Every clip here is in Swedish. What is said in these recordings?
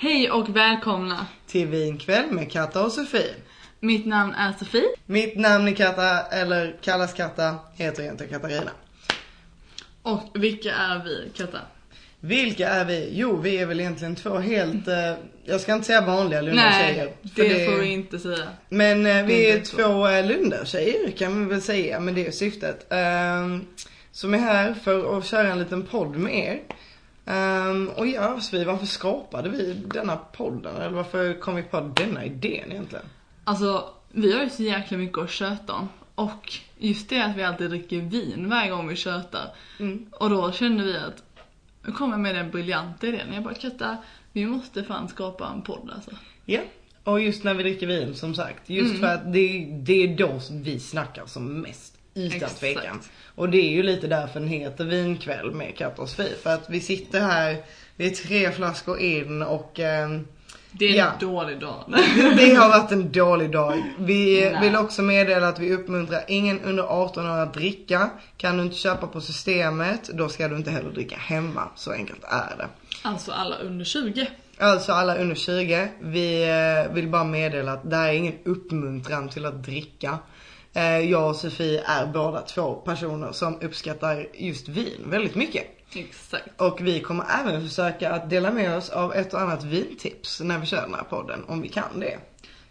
Hej och välkomna! till vinkväll med Katta och Sofie. Mitt namn är Sofie Mitt namn är Katta, eller kallas Katta, heter egentligen Katarina. och vilka är vi, Katta? Vilka är vi? Jo, vi är väl egentligen två helt, eh, jag ska inte säga vanliga Lunda-tjejer. Nej, för det, får vi inte säga. Men eh, vi är två eh, Lunda-tjejer kan vi väl säga, men det är syftet. Ehm, som är här för att köra en liten podd med er. Ehm, och ja, Sofie, varför skapade vi denna podden? Eller varför kom vi på denna idén egentligen? Alltså, vi har ju så jäkla mycket att köta om. Och just det att vi alltid dricker vin varje gång vi tjötar. Mm. Och då kände vi att, nu kom jag med den briljanta idén. Jag bara, Katta, vi måste fan skapa en podd alltså. Ja, och just när vi dricker vin som sagt. Just Mm. för att det, det är då som vi snackar som mest. Utan tvekan. Och det är ju lite därför den heter vinkväll med Sofie. För att vi sitter här, vi är tre flaskor in och ehm, Det är en Ja. dålig dag. det har varit en dålig dag. Vi Nej. vill också meddela att vi uppmuntrar ingen under 18 år att dricka. Kan du inte köpa på systemet, då ska du inte heller dricka hemma. Så enkelt är det. Alltså alla under 20. Alltså alla under 20, vi eh, vill bara meddela att det här är ingen uppmuntran till att dricka. Eh, Jag och Sofie är båda två personer som uppskattar just vin väldigt mycket. Exakt. Och vi kommer även försöka att dela med oss av ett och annat vintips när vi kör den här podden, om vi kan det.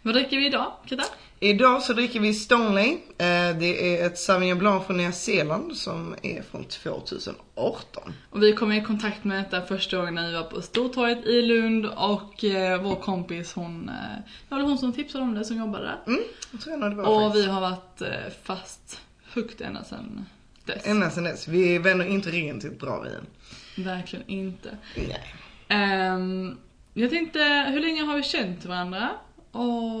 Vad dricker vi idag, Katta? Idag så dricker vi Stoneley. Eh, Det är ett Sauvignon Blanc från Nya Zeeland som är från 2018. Och vi kom i kontakt med detta första gången när vi var på Stortorget i Lund och eh, vår kompis hon, eh, det var hon som tipsade om det som jobbade där. Mm, jag tror jag det var Och faktiskt. vi har varit fast hooked ända sedan dess. Ända sedan dess. Vi vänder inte ryggen till ett bra vin. Verkligen inte. Nej. Ehm, jag tänkte, hur länge har vi känt varandra? Och...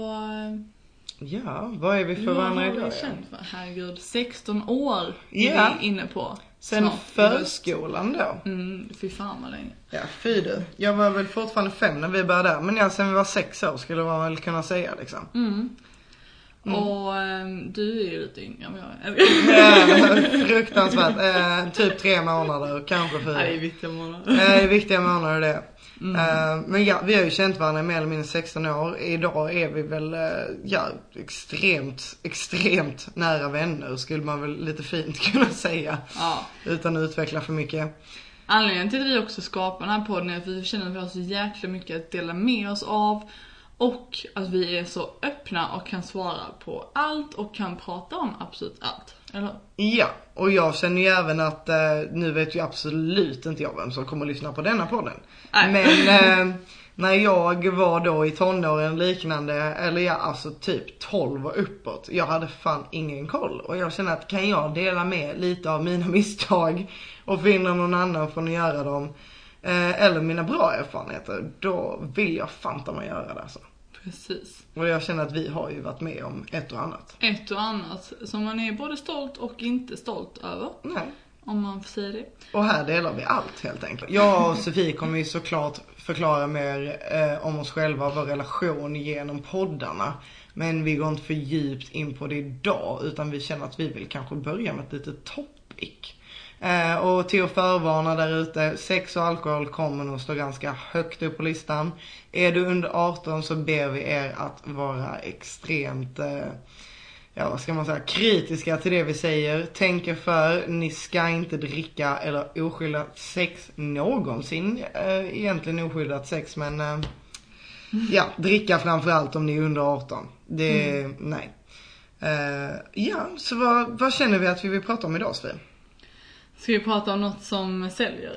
Ja, vad är vi för varandra idag? ja? känt för? Herregud, 16 år Ja. är vi inne på. Sen Snart förskolan då? Mm, fy fan vad länge. Ja, fy du. Jag var väl fortfarande fem när vi började där. Men ja, sen vi var sex år skulle man väl kunna säga liksom. Mm. Mm. Och ehm, du är ju lite yngre än jag är. Fruktansvärt. Eh, typ tre månader, kanske fyra. Nej, det är viktiga månader. Eh, Det är viktiga månader det. Mm. Eh, Men ja, vi har ju känt varandra i mer eller mindre 16 år. Idag är vi väl, eh, ja, extremt, extremt nära vänner skulle man väl lite fint kunna säga. Ja. Utan att utveckla för mycket. Anledningen till att vi också skapar den här podden är att vi känner att vi har så jäkla mycket att dela med oss av. Och att vi är så öppna och kan svara på allt och kan prata om absolut allt. Eller Ja, och jag känner ju även att, eh, nu vet ju absolut inte jag vem som kommer att lyssna på denna podden. Nej. Men eh, när jag var då i tonåren liknande, eller ja alltså typ 12 och uppåt. Jag hade fan ingen koll. Och jag känner att kan jag dela med lite av mina misstag och finna någon annan från att göra dem. Eh, eller mina bra erfarenheter, då vill jag fanta mig göra det alltså. Precis. Och jag känner att vi har ju varit med om ett och annat. Ett och annat som man är både stolt och inte stolt över. Nej. Om man får säga det. Och här delar vi allt helt enkelt. Jag och Sofie kommer ju såklart förklara mer eh, om oss själva och vår relation genom poddarna. Men vi går inte för djupt in på det idag utan vi känner att vi vill kanske börja med ett litet topic. Eh, och till att förvarna där ute, sex och alkohol kommer nog stå ganska högt upp på listan. Är du under 18 så ber vi er att vara extremt eh, ja vad ska man säga, kritiska till det vi säger. Tänker för, ni ska inte dricka eller oskyddat sex någonsin. Eh, egentligen oskyddat sex men eh, ja, dricka framförallt om ni är under 18. Det, nej. Eh, ja, så vad, vad känner vi att vi vill prata om idag Sofie? Ska vi prata om något som säljer?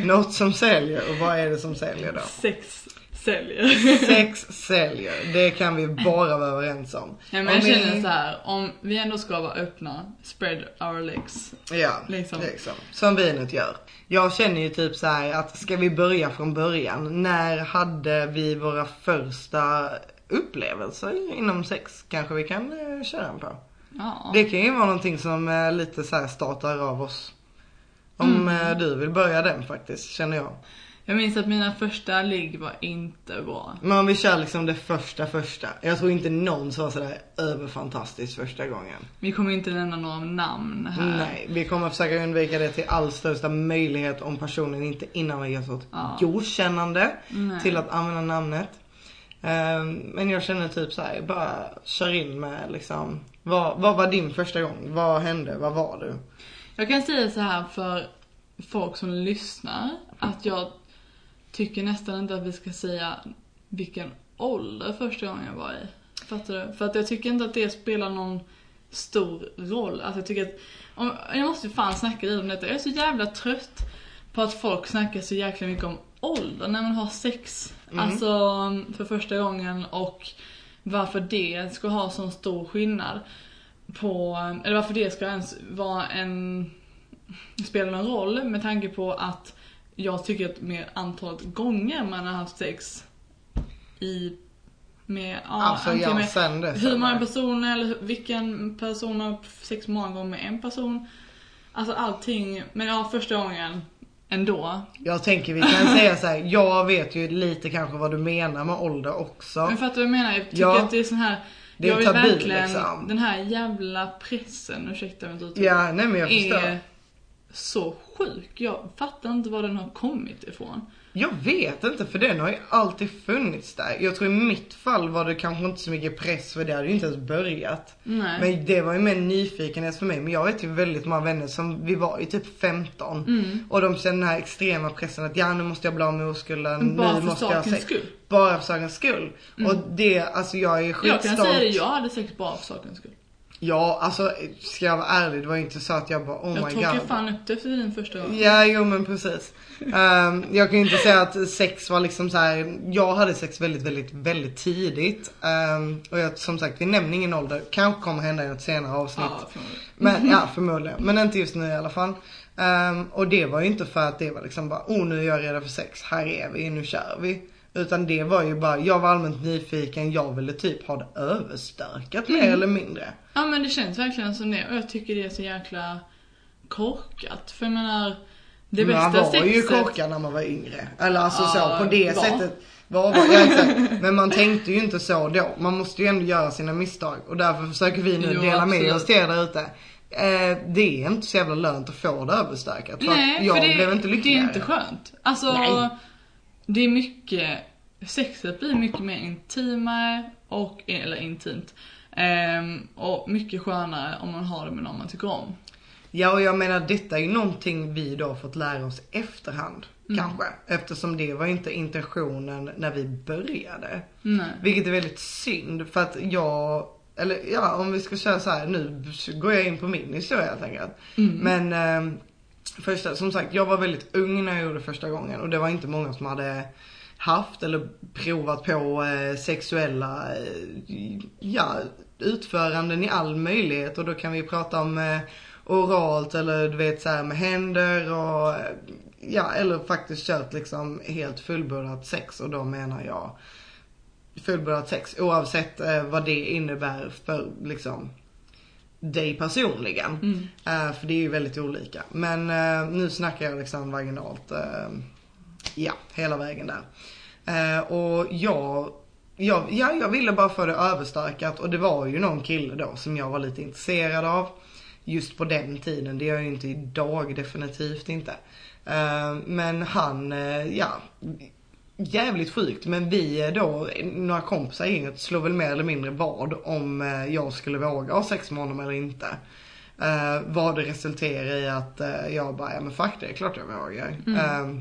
Något som säljer och vad är det som säljer då? Sex säljer. Sex säljer, det kan vi bara vara överens om. Ja, men Om jag ni- känner så här, om vi ändå ska vara öppna, spread our legs. Ja, Liksom. liksom. Som vinet gör. Jag känner ju typ så här att ska vi börja från början? När hade vi våra första upplevelser inom sex? Kanske vi kan eh, köra en på. Ja. Det kan ju vara någonting som eh, lite så startar av oss. Om Mm. eh, du vill börja den faktiskt, känner jag. Jag minns att mina första ligg var inte bra. Men om vi kör liksom det första första. Jag tror inte någon sa sådär överfantastiskt första gången. Vi kommer inte nämna några namn här. Nej, vi kommer försöka undvika det till all största möjlighet om personen inte innan har gett ett Ja. godkännande Nej. till att använda namnet. Ehm, Men jag känner typ så här, bara kör in med liksom, vad, vad var din första gång? Vad hände? Vad var du? Jag kan säga så här för folk som lyssnar att jag tycker nästan inte att vi ska säga vilken ålder första gången jag var i. Fattar du? För att jag tycker inte att det spelar någon stor roll. Alltså jag tycker att, om, jag måste fan snacka lite om detta. Jag är så jävla trött på att folk snackar så jäkla mycket om ålder när man har sex. Mm. Alltså för första gången och varför det ska ha sån stor skillnad på, eller varför det ska ens vara en, spela någon roll med tanke på att jag tycker att med antalet gånger man har haft sex i med, ja, alltså ja, med sen dess. hur många personer eller vilken person har sex många gånger med en person. Alltså allting, men ja första gången ändå. Jag tänker vi kan säga så här, jag vet ju lite kanske vad du menar med ålder också. Men fattar du vad jag menar? Jag tycker Ja. att det är sån här, Det är jag vill tabu, verkligen, liksom. den här jävla pressen, ursäkta mitt uttryck. Ja, nej men jag förstår. är så sjuk. Jag fattar inte var den har kommit ifrån. Jag vet inte för den har ju alltid funnits där. Jag tror i mitt fall var det kanske inte så mycket press för det hade ju inte ens börjat. Nej. Men det var ju mer nyfikenhet för mig. Men jag vet ju väldigt många vänner som, vi var ju typ 15. Mm. Och de känner den här extrema pressen att ja nu måste jag bli av med oskulden. Bara nu för måste jag ha sakens sex. skull. Mm. Bara för sakens skull. Och det, alltså jag är Jag kan skitstolt. säga det, jag hade sex bara för sakens skull. Ja, alltså ska jag vara ärlig, det var inte så att jag bara oh jag my god. fan upp det efter din första gång. Ja, jo men precis. Ehm, jag kan ju inte säga att sex var liksom så här. jag hade sex väldigt, väldigt, väldigt tidigt. Ehm, och jag, som sagt, vi nämner ingen ålder. Kanske kommer hända i ett senare avsnitt. Ja, förmodligen. Men ja, förmodligen. Men inte just nu i alla fall. Ehm, och det var ju inte för att det var liksom bara, oh nu är jag redo för sex, här är vi, nu kör vi. Utan det var ju bara, jag var allmänt nyfiken, jag ville typ ha det överstökat mer eller mindre. Ja men det känns verkligen som det och jag tycker det är så jäkla korkat. För jag menar, det man bästa var sexet... ju korkad när man var yngre. Eller alltså Ja, så, på det var. sättet. Var, var, ja, exakt. Men man tänkte ju inte så då. Man måste ju ändå göra sina misstag. Och därför försöker vi nu Jo, dela med absolut. oss till er där ute. Eh, det är inte så jävla lönt att få det överstökat. Nej, jag för det, blev inte det är lyckligare. inte skönt. Alltså, Nej. Det är mycket, sexet blir mycket mer intimare och, eller intimt. Ehm, och mycket skönare om man har det med någon man tycker om. Ja och jag menar detta är ju någonting vi då fått lära oss efterhand. Mm. Kanske. Eftersom det var inte intentionen när vi började. Nej. Vilket är väldigt synd för att jag, eller ja om vi ska köra så här nu går jag in på min historia helt enkelt. Mm. Men eh, första, som sagt jag var väldigt ung när jag gjorde första gången och det var inte många som hade haft eller provat på eh, sexuella, eh, ja utföranden i all möjlighet. Och då kan vi prata om eh, oralt eller du vet så här med händer och eh, ja eller faktiskt kört liksom helt fullbordat sex. Och då menar jag fullbordat sex oavsett eh, vad det innebär för liksom dig personligen. Mm. Eh, för det är ju väldigt olika. Men eh, nu snackar jag liksom vaginalt. eh, ja, hela vägen där. Och jag, jag, ja, jag ville bara få det överstökat och det var ju någon kille då som jag var lite intresserad av. Just på den tiden, det är jag ju inte idag definitivt inte. Men han, ja, jävligt sjukt. Men vi då, några kompisar i gänget slog väl mer eller mindre vad om eh, jag skulle våga ha sex med honom eller inte. Uh, vad det resulterade i att eh, jag bara, ja men fuck det är klart jag vågar. Eh,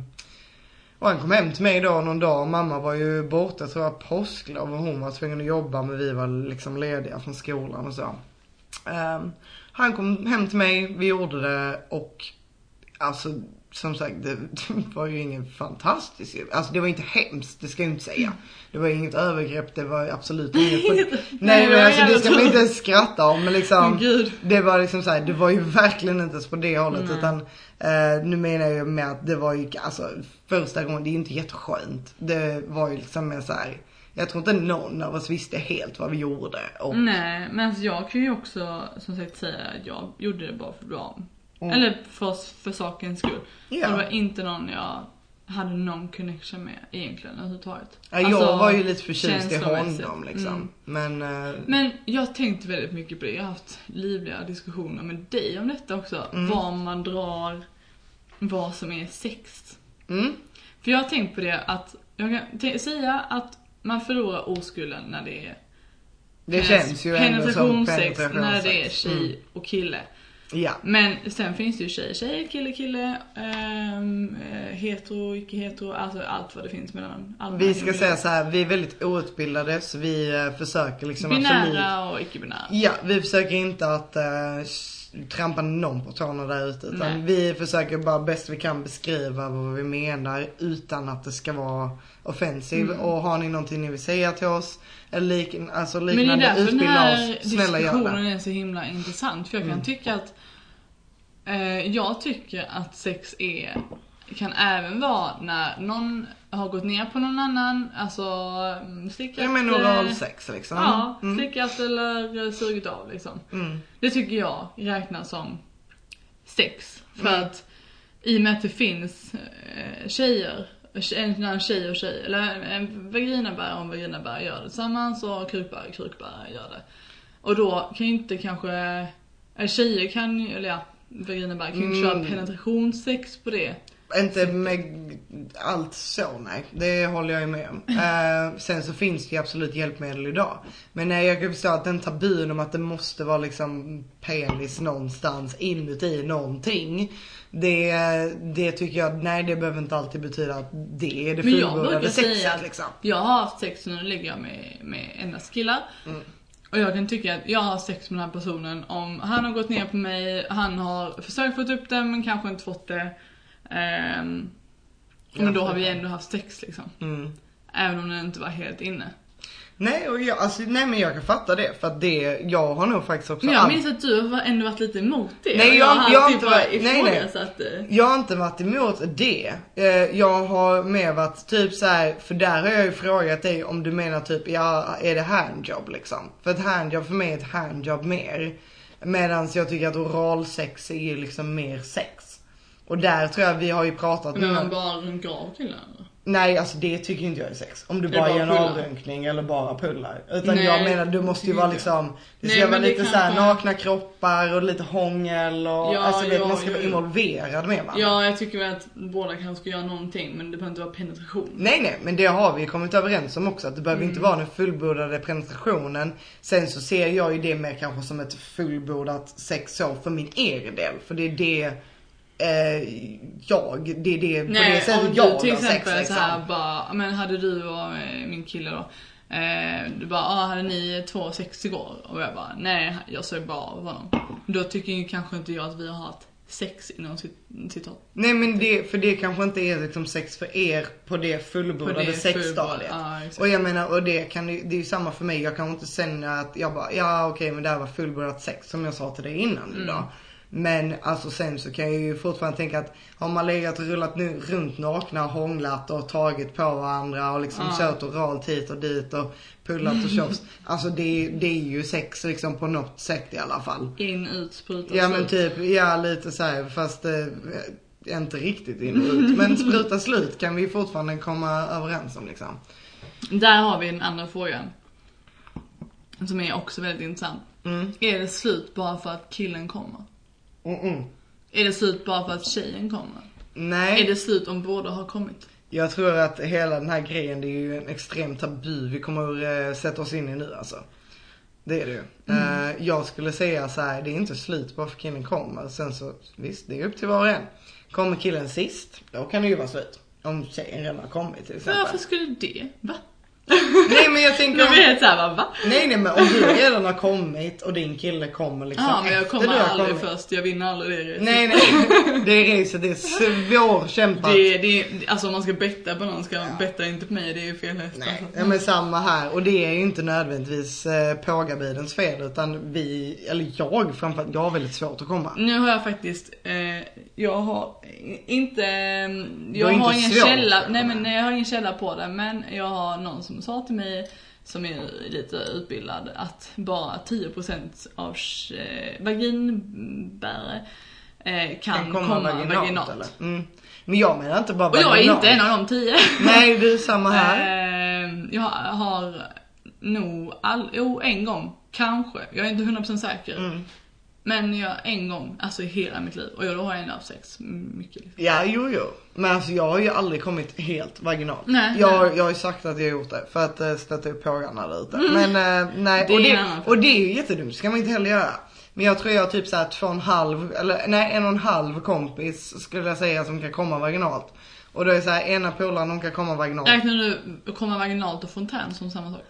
och han kom hem till mig då någon dag och mamma var ju borta tror jag påsklov och hon var tvungen att jobba men vi var liksom lediga från skolan och så. Eh, han kom hem till mig, vi gjorde det och alltså som sagt det var ju ingen fantastisk, alltså det var inte hemskt, det ska jag inte säga. Det var inget övergrepp, det var absolut inget. Nej, Nej det men alltså det ska man inte ens skratta om men liksom. Gud. Det var liksom så här, det var ju verkligen inte ens på det hållet Nej. utan eh, nu menar jag ju med att det var ju, alltså första gången, det är ju inte jätteskönt. Det var ju liksom mer så här. Jag tror inte någon av oss visste helt vad vi gjorde. Och, Nej, men alltså jag kan ju också som sagt säga att jag gjorde det bara för bra. Mm. Eller för, för sakens skull. Ja. Det var inte någon jag hade någon connection med egentligen överhuvudtaget. Ja, jag Alltså, var ju lite förtjust i honom liksom. Mm. Men, eh, Men jag har tänkt väldigt mycket på det. Jag har haft livliga diskussioner med dig om detta också. Mm. Var man drar vad som är sex. mm, För jag har tänkt på det att, jag kan säga att man förlorar oskulden när det är det känns ju ändå som penetrationssex, när det är tjej Mm. och kille. Ja. Men sen finns det ju tjej, tjej, kille, kille, eh, hetero, icke hetero, alltså allt vad det finns mellan alla Vi ska säga så här, vi är väldigt outbildade så vi eh, försöker liksom absolut Binära och icke-binära. Ja, vi försöker inte att uh, trampa någon på tårna där ute. Utan Nej. vi försöker bara bäst vi kan beskriva vad vi menar utan att det ska vara offensiv. Mm. Och har ni någonting ni vill säga till oss, eller lik, alltså Men det är liknande, utbilda oss. Snälla gör diskussionen är så himla intressant. För jag kan Mm. tycka att, eh, jag tycker att sex är, kan även vara när någon har gått ner på någon annan, alltså mm, slickat. Ja men eh, oralsex liksom. Ja, Mm. slickat eller eh, sugit av liksom. Mm. Det tycker jag räknas som sex. För Mm. att i och med att det finns eh, tjejer, en en tjej och tjej, eller en vaginabärare och en vaginabärare gör det tillsammans och krukbärare och krukbärare gör det. Och då kan inte kanske, eh, tjejer kan ju, eller ja, vaginabärare kan ju inte Mm. köra penetrationssex på det. Inte med allt så nej, det håller jag ju med om. Eh, sen så finns det ju absolut hjälpmedel idag. Men nej, jag kan förstå att den tabun om att det måste vara liksom penis någonstans inuti någonting. Det, det tycker jag, nej det behöver inte alltid betyda att det är det fullbordade brukar säga sexet att liksom. jag har haft sex och nu ligger jag med, med endast killar. Mm. Och jag kan tycka att jag har sex med den här personen om han har gått ner på mig, han har försökt få upp den men kanske inte fått det. Ehm, men då har vi ändå haft sex liksom. Mm. Även om den inte var helt inne. Nej, och jag, alltså, nej men jag kan fatta det för att det, jag har nog faktiskt också Men jag minns att du har ändå varit lite emot det. Nej, jag- har jag har inte varit- nej, nej. ifrågasatt det. Jag har inte varit emot det. Eh, Jag har mer varit typ så här, för där har jag ju frågat dig om du menar typ, ja är det handjob liksom? För ett handjob för mig är ett handjob mer. Medans jag tycker att oralsex är ju liksom mer sex. Och där tror jag vi har ju pratat Men man bara runkar av killar? Nej alltså det tycker inte jag är sex. Om du bara bara gör en avrunkning eller bara pullar. Utan Nej, jag menar du måste ju vara inte liksom, det Nej, ska vara men det lite kan så här vara- nakna kroppar och lite hångel och Ja, alltså vet, ja, man ska ja, vara involverad med varandra. Ja, jag tycker väl att båda kanske ska göra någonting men det behöver inte vara penetration. Nej nej, men det har vi kommit överens om också. Att det behöver inte Mm. vara den fullbordade penetrationen. Sen så ser jag ju det mer kanske som ett fullbordat sex så för min egen del. För det är det eh, jag, det är det på det Nej, sättet om jag du till har sex exempel liksom. så här bara, men hade du och eh, min kille då, eh, du bara, ah, hade ni två sex igår? Och jag bara, nej jag såg bara av honom. Då tycker ju kanske inte jag att vi har haft sex inom cit- citat. Nej men det, för det kanske inte är liksom sex för er på det fullbordade På det sexstadiet. exakt. och jag menar, och det kan det är ju samma för mig. Jag kan inte känna att jag bara, ja okej men det här var fullbordat sex som jag sa till dig innan Mm. Men alltså sen så kan jag ju fortfarande tänka att har man legat och rullat nu, runt nakna och hånglat och tagit på varandra och liksom Ja. kört oralt hit och dit och pullat och tjofs. Alltså det, det är ju sex liksom på något sätt i alla fall. In, ut, spruta, Ja men typ, ja lite så här, fast eh, inte riktigt in och ut. Men spruta slut kan vi fortfarande komma överens om liksom. Där har vi den andra frågan. Som är också väldigt intressant. Mm. Är det slut bara för att killen kommer? Mm -mm. Är det slut bara för att tjejen kommer? Nej, Är det slut om båda har kommit? jag tror att hela den här grejen det är ju en extrem tabu vi kommer eh, sätta oss in i nu alltså. Det är det ju. Mm. Eh, jag skulle säga så här, det är inte slut bara för killen kommer. Sen så, visst det är upp till var och en. Kommer killen sist, då kan det ju vara slut. Om tjejen redan har kommit till exempel. Varför skulle det? Va? Nej men jag tänker om... blir jag såhär, va? Nej nej men om du redan har kommit och din kille kommer liksom Ja, men jag efter kommer du har aldrig kommit. först, jag vinner aldrig det racet. Nej nej, det racet det är svårkämpat. Det, det, alltså om man ska betta på någon ska man betta inte på mig, det är ju fel häst. Nej, alltså. ja, men samma här. Och det är ju inte nödvändigtvis eh, pågabilens fel utan vi, eller jag framförallt, jag har väldigt svårt att komma. Nu har jag faktiskt, eh, jag har inte, jag har inte ingen svårt källa, nej det. men jag har ingen källa på det men jag har någon som sa till mig som är lite utbildad att bara 10% av eh, vaginbärare eh, kan, komma, vaginalt. eller? Mm. Men jag menar inte bara Och jag är vaginalt. inte en av de tio. Nej, du är samma här. Eh, jag har nog all, jo en gång, kanske. Jag är inte 100% säker. Mm. Men jag, en gång, alltså i hela mitt liv. Och då har jag ändå haft sex mycket. liksom. Ja, jo, jo. Men alltså jag har ju aldrig kommit helt vaginalt. Nej, jag, nej. jag har ju sagt att jag har gjort det för att uh, stötta upp pågarna där ute. Men uh, nej, Mm. Det och, det, och det är ju jättedumt, ska man inte heller göra. Men jag tror jag har typ såhär två och en halv, eller nej en och en halv kompis skulle jag säga som kan komma vaginalt. Och då är det såhär, ena polaren de kan komma vaginalt. Räknar du komma vaginalt och fontän som samma sak?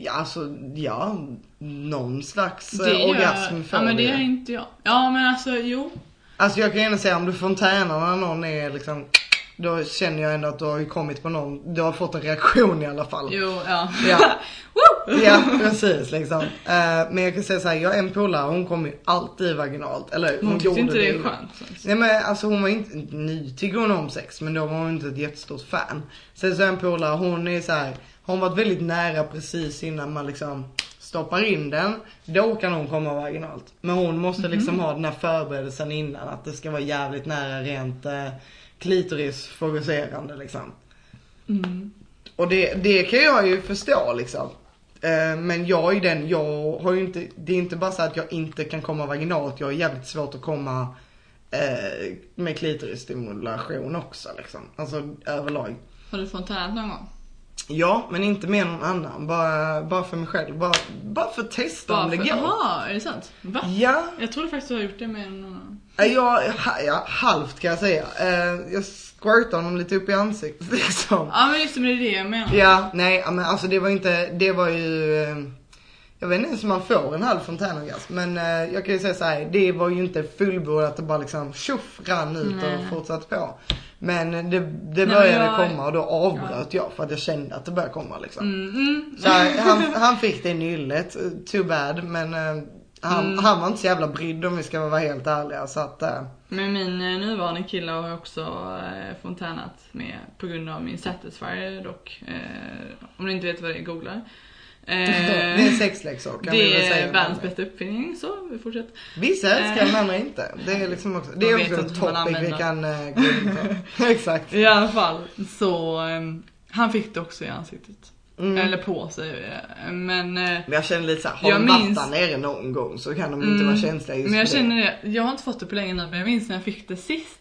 Ja alltså, ja, någon slags Det uh, gör- orgasm får Ja men det är inte jag. Ja men alltså jo. Alltså jag kan gärna säga om du fontänar när någon är liksom, då känner jag ändå att du har kommit på någon, du har fått en reaktion i alla fall. Jo, ja. Ja. Ja precis liksom. Eh, men jag kan säga såhär, jag har en polare, hon kommer ju alltid vaginalt. Eller Hon tyckte gjorde inte det är innan. skönt. alltså. Nej men alltså hon var inte, nu tycker hon om sex men då var hon inte ett jättestort fan. Sen så är en polare, hon är så här, hon varit väldigt nära precis innan man liksom stoppar in den. Då kan hon komma vaginalt. Men hon måste liksom ha den här förberedelsen innan att det ska vara jävligt nära rent eh, klitorisfokuserande liksom. Mm. Och det, det kan jag ju förstå liksom. Eh, Men jag är den, jag har ju inte, det är inte bara så att jag inte kan komma vaginalt, jag har jävligt svårt att komma eh, med klitorisstimulation också liksom. Alltså överlag. Har du fontänat någon gång? Ja, men inte med någon annan. Bara, bara för mig själv. Bara, bara för att testa om det för, går. Jaha, är det sant? Va? Ja, Jag trodde faktiskt du har gjort det med någon annan. ha, ja, halvt kan jag säga. Eh, Jag squirtade honom lite upp i ansiktet liksom. Ja men just det, men det är det jag menar. Ja, nej, ja, men alltså det var inte, det var ju eh, Jag vet inte ens om man får en halv fontänorgasm men eh, jag kan ju säga så här, det var ju inte fullbordat att det bara liksom tjoff rann ut Nej. och fortsatte på. Men det, det började jag- komma och då avbröt jag för att jag kände att det började komma liksom. Mm. Så han, han fick det i nyllet, too bad men eh, han, Mm. han var inte så jävla brydd om vi ska vara helt ärliga så att eh, Men min eh, nuvarande kille har också eh, fontänat med på grund av min Satisfyer dock. Eh, om du inte vet vad det är, googla. Eh, det är en sexleksak kan vi väl det säga. är världens bästa uppfinning, så vi fortsätter. Vissa älskar Eh. andra inte. Det är liksom också, det är också en topic vi kan uh, gå in på. Exakt. I alla fall, så ehm, han fick det också i ansiktet. Mm. Eller på sig. eh, Men, eh, Men jag känner lite såhär, har de minns- vatten nere någon gång så kan de inte Mm, vara känsliga just men jag känner det, jag har inte fått det på länge nu men jag minns när jag fick det sist.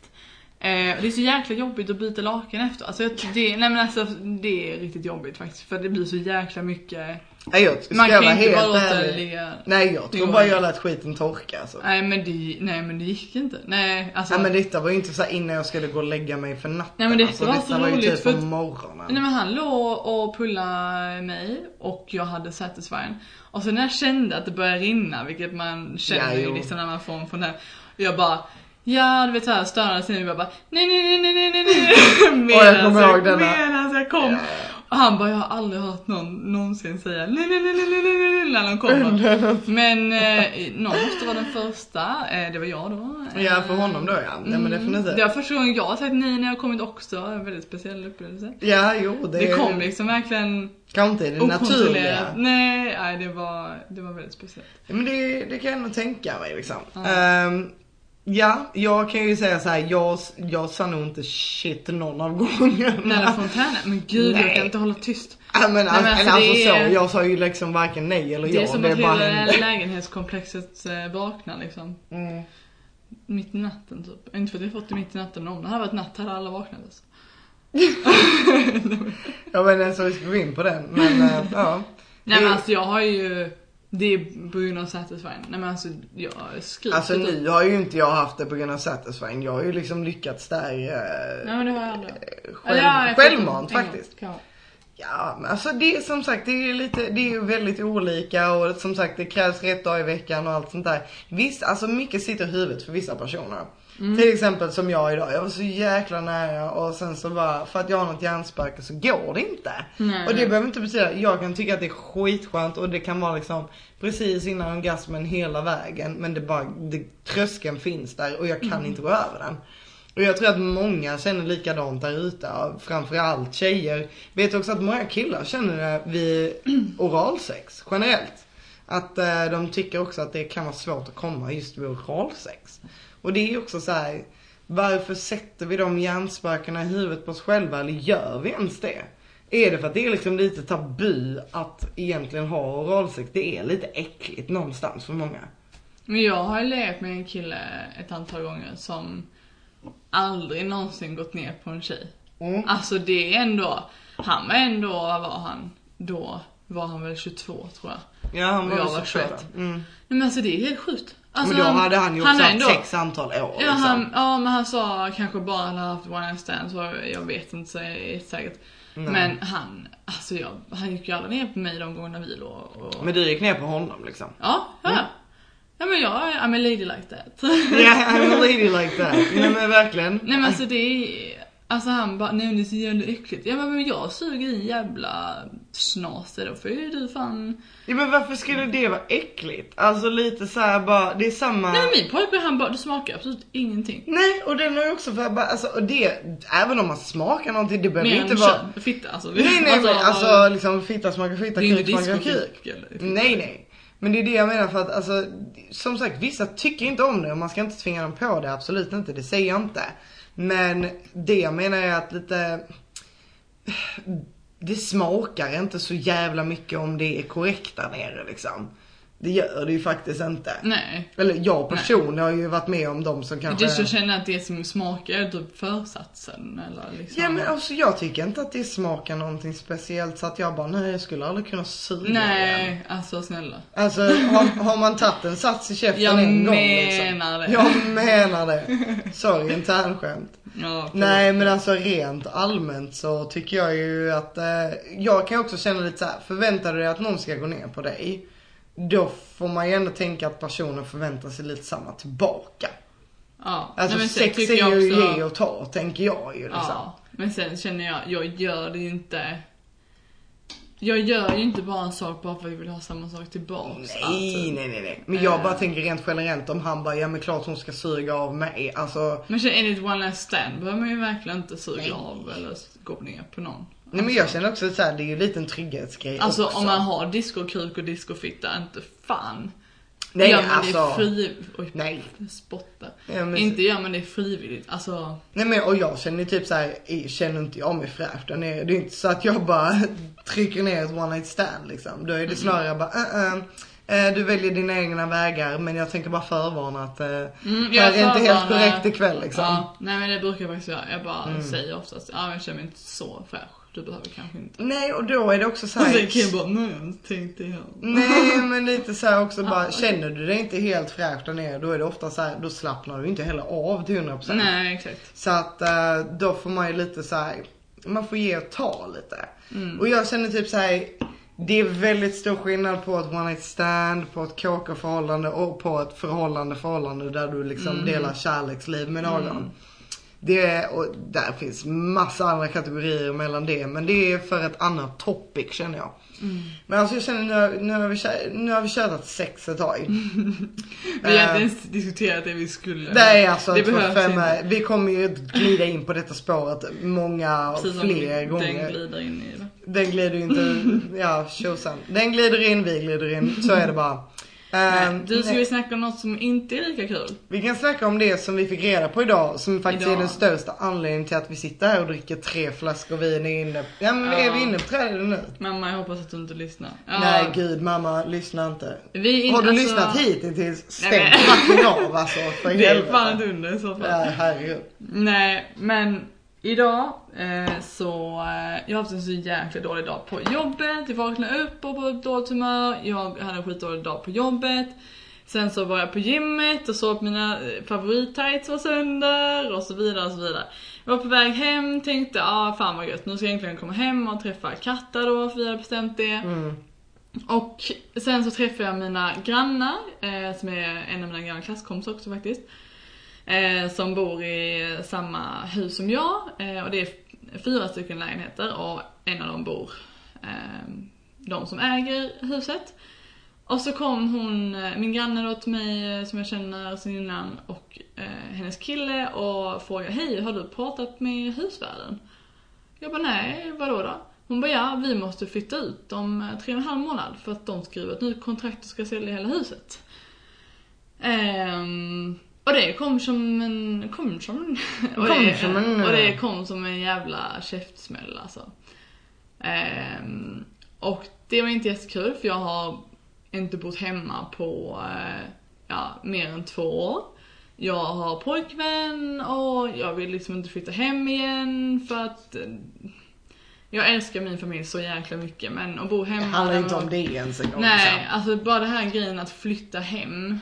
Eh, det är så jäkla jobbigt att byta lakan efter. Alltså jag, det, nej men alltså det är riktigt jobbigt faktiskt för det blir så jäkla mycket. Nej jag ska Man kan inte bara låta det ligga. Nej jag Det tror bara jag lät skiten torka alltså. Nej men det, nej men det gick inte. Nej alltså. Nej men detta var ju inte så innan jag skulle gå och lägga mig för natten. Nej, men detta alltså, var detta så var ju roligt, typ för på morgonen. Nej men han låg och pullade mig och jag hade Satisfyern. Och sen när jag kände att det började rinna, vilket man känner Ja, ju liksom när man får en från. Och jag bara Ja du vet såhär störande sin jag bara nej nej nej nej nej nej nej Och jag jag kom. Ja. Och han bara jag har aldrig hört någon någonsin säga när de kommer. Men eh, någon måste vara den första, eh, det var jag då. Eh, Ja för honom då ja. Nej men definitivt. Det var första gången jag har sagt nej när jag kommit också, en väldigt speciell upplevelse. Ja jo det, Det kom liksom verkligen Kanske inte det naturliga. Nej, nej det var, det var väldigt speciellt. Ja, Men det, det kan jag nog tänka mig liksom. Ja. Ehm, ja, jag kan ju säga så här, jag, jag sa nog inte shit någon av gångerna. Nära fontänen, men gud jag Nej. kan inte hålla tyst. Ja, men, alltså, men alltså, alltså, så, är- jag sa ju liksom varken nej eller Det är ja. som Det att hela lägenhetskomplexet eh, vaknar liksom. Mm. Mitt i natten typ. Inte för att jag fått det mitt i natten, men om det hade varit natt hade alla vaknat alltså. Jag inte ens om vi ska gå in på den, men eh, ja. Nej men alltså jag har ju, det är på grund av Satisfyern. Nej men alltså jag skriker Alltså typ. nu har ju inte jag haft det på grund av Satisfying. Jag har ju liksom lyckats där eh, Nej men det har jag aldrig. själv, ja, jag självmant gång, faktiskt. Ja, men alltså det är som sagt, det är lite, det är väldigt olika och som sagt det krävs rätt dag i veckan och allt sånt där. Visst, alltså mycket sitter i huvudet för vissa personer. Mm. Till exempel som jag idag, jag var så jäkla nära och sen så bara, för att jag har något hjärnspöke så går det inte. Nej. Och det behöver inte betyda, jag kan tycka att det är skitskönt och det kan vara liksom precis innan orgasmen hela vägen men det bara, det, tröskeln finns där och jag kan Mm. inte gå över den. Och jag tror att många känner likadant där ute, framförallt tjejer. Vet också att många killar känner det vid oralsex generellt. Att eh, de tycker också att det kan vara svårt att komma just vid oralsex. Och det är också så här. Varför sätter vi de hjärnspökena i huvudet på oss själva eller gör vi ens det? Är det för att det är liksom lite tabu att egentligen ha oralsex? Det är lite äckligt någonstans för många. Men jag har legat med en kille ett antal gånger som aldrig någonsin gått ner på en tjej. Mm. Alltså det är ändå, han var ändå, vad var han då? Var han väl 22 tror jag. Ja han var Och jag var så klar. 21. Mm. Nej men alltså det är helt sjukt. Alltså, men då hade han ju också har haft ändå- sex antal år Ja, liksom. han, ja men han sa kanske bara han hade haft one night stand så jag vet inte så säkert. Nej. Men han, alltså jag, han gick ju aldrig ner på mig de gångerna vi låg och... Men du gick ner på honom liksom? Ja, ja. Mm. Ja men jag, I'm a lady like that. Yeah, I'm a lady like that. Nej men verkligen. Nej men alltså det är, alltså han bara, nej men det är så jävla äckligt. Ja men jag suger i en jävla snaser då får ju du fan. Ja, men varför skulle det vara äckligt? Alltså lite så här bara, det är samma... Nej men min pojkvän han bara, det smakar absolut ingenting. Nej, och den har ju också för bara, alltså, och det, även om man smakar någonting, det behöver Mer inte vara... kön, fitta alltså. Nej nej men alltså liksom fitta smakar fitta, kuk smakar kuk. Nej nej. Men det är det jag menar för att alltså, som sagt vissa tycker inte om det och man ska inte tvinga dem på det, absolut inte, det säger jag inte. Men det jag menar är att lite, det smakar inte så jävla mycket om det är korrekt där nere liksom. Det gör det ju faktiskt inte. Nej. Eller jag personligen har ju varit med om de som kanske... Just jag känner att det som smakar är typ försatsen eller liksom. Ja men alltså jag tycker inte att det smakar någonting speciellt så att jag bara nej jag skulle aldrig kunna suga igen. Nej, alltså snälla. Alltså har, har man tagit en sats i käften Jag en gång liksom. menar det. Jag menar det. Sorry, internskämt. Ja. Nej men alltså rent allmänt så tycker jag ju att, eh, jag kan också känna lite så här, förväntar du dig att någon ska gå ner på dig, då får man ju ändå tänka att personen förväntar sig lite samma tillbaka. Ja. Alltså Nej, men sen sex är ju också- ge och ta, tänker jag ju liksom. Ja, men sen känner jag, jag gör det ju inte Jag gör ju inte bara en sak bara för att jag vill ha samma sak tillbaks Nej, alltid. nej, nej, nej. Men jag Eh. bara tänker rent generellt om han bara, ja men klart hon ska suga av mig. Alltså, Men enligt one night stand behöver man ju verkligen inte suga Nej. av eller gå ner på någon. Nej men jag känner också så här, det är ju lite en trygghetsgrej Alltså också. om man har discokuk och discofitta, inte fan. Nej, gör man alltså. det fri... Oj, Nej. spotta. Ja, men- Inte gör man det frivilligt, alltså. Nej men och jag känner ju typ så här, i- känner inte jag mig fräsch där nere. Det är inte så att jag bara trycker ner ett one night stand liksom. Då är det snarare bara, uh, uh, du väljer dina egna vägar men jag tänker bara förvarna att Mm, jag är inte helt korrekt ikväll liksom. Ja, nej men det brukar jag faktiskt göra. Jag bara Mm. säger oftast, ja jag känner mig inte så fräsch. Du behöver kanske inte. Nej och då är det också så Och här. sen kan jag bara, nej jag har inte tänkt det här. Nej men lite så här också bara, känner du dig inte helt fräsch där nere då är det ofta så här, då slappnar du inte heller av till 100%. Nej exakt. Så att eh, då får man ju lite så här, man får ge och ta lite. Och jag känner typ så här. Det är väldigt stor skillnad på ett one night stand, på ett KK-förhållande och på ett förhållande förhållande där du liksom delar kärleksliv med någon. Det är, och där finns massa andra kategorier mellan det men det är för ett annat topic känner jag. Men alltså jag känner nu, har- nu har vi, nu har vi tjatat sex ett tag. Vi har inte ens diskuterat det vi skulle. Nej alltså, det behövs fem, inte. vi kommer ju glida in på detta spåret många Precis fler den gånger. glider in i det. Den glider ju inte, ja tjosan. Den glider in, vi glider in. Så är det bara. Nej, Ehm, du, ska vi snacka om något som inte är lika kul? Vi kan snacka om det som vi fick reda på idag, som faktiskt Idag. är den största anledningen till att vi sitter här och dricker tre flaskor vin är inne. Ja men är Ja. vi inne på trädet nu? Mamma, jag hoppas att du inte lyssnar. Ja, Nej gud mamma, lyssna inte. Vi är Har du alltså- lyssnat hittills? Stäng fucking av alltså, för Det är fan helvete. under i så fall. Ja herregud. Nej, men idag eh, så, eh, jag har haft en så jäkla dålig dag på jobbet. Jag vaknade upp och på ett dåligt humör. Jag hade en skitdålig dag på jobbet. Sen så var jag på gymmet och såg att mina eh, favorittights var sönder och så vidare och så vidare. Jag var på väg hem, tänkte ah fan vad gött, nu ska jag egentligen komma hem och träffa Katta då för vi hade bestämt det. Mm. Och sen så träffade jag mina grannar, eh, som är en av mina gamla klasskompisar också faktiskt. Eh, som bor i samma hus som jag. Eh, och det är fyra stycken lägenheter och en av dem bor, eh, de som äger huset. Och så kom hon, eh, min granne då till mig eh, som jag känner sen innan och eh, hennes kille och frågade Hej, har du pratat med husvärden? Jag bara nej, vadå då? Hon bara ja, vi måste flytta ut om eh, tre och en halv månad för att de skriver ett nytt kontrakt och ska sälja hela huset. Ehm, och det kom som en... Kom som en... Och Kom det, som en- och det kom som en jävla käftsmäll alltså. Ehm, och det var inte jättekul för jag har inte bott hemma på eh, ja, mer än två år. Jag har pojkvän och jag vill liksom inte flytta hem igen för att eh, jag älskar min familj så jäkla mycket men att bo hemma... Det handlar inte om det ens en gång. Nej, liksom. alltså bara det här grejen att flytta hem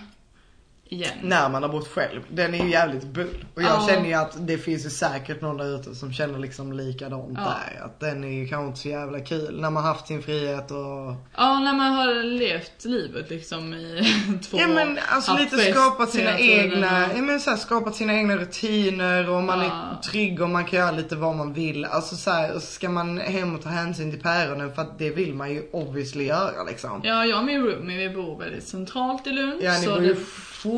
igen. När man har bott själv. Den är ju jävligt bull. Och jag Ja. känner ju att det finns ju säkert någon där ute som känner liksom likadant Ja. där. Att den är ju kanske inte så jävla kul. När man haft sin frihet och... Ja, när man har levt livet liksom i två Ja men alltså lite skapat sina egna, ja men så här, skapat sina egna rutiner och man Ja. är trygg och man kan göra lite vad man vill. Alltså så här, och så ska man hem och ta hänsyn till päronen för att det vill man ju obviously göra liksom. Ja, jag och min roomie vi bor väldigt centralt i Lund. Ja ni så bor ju det-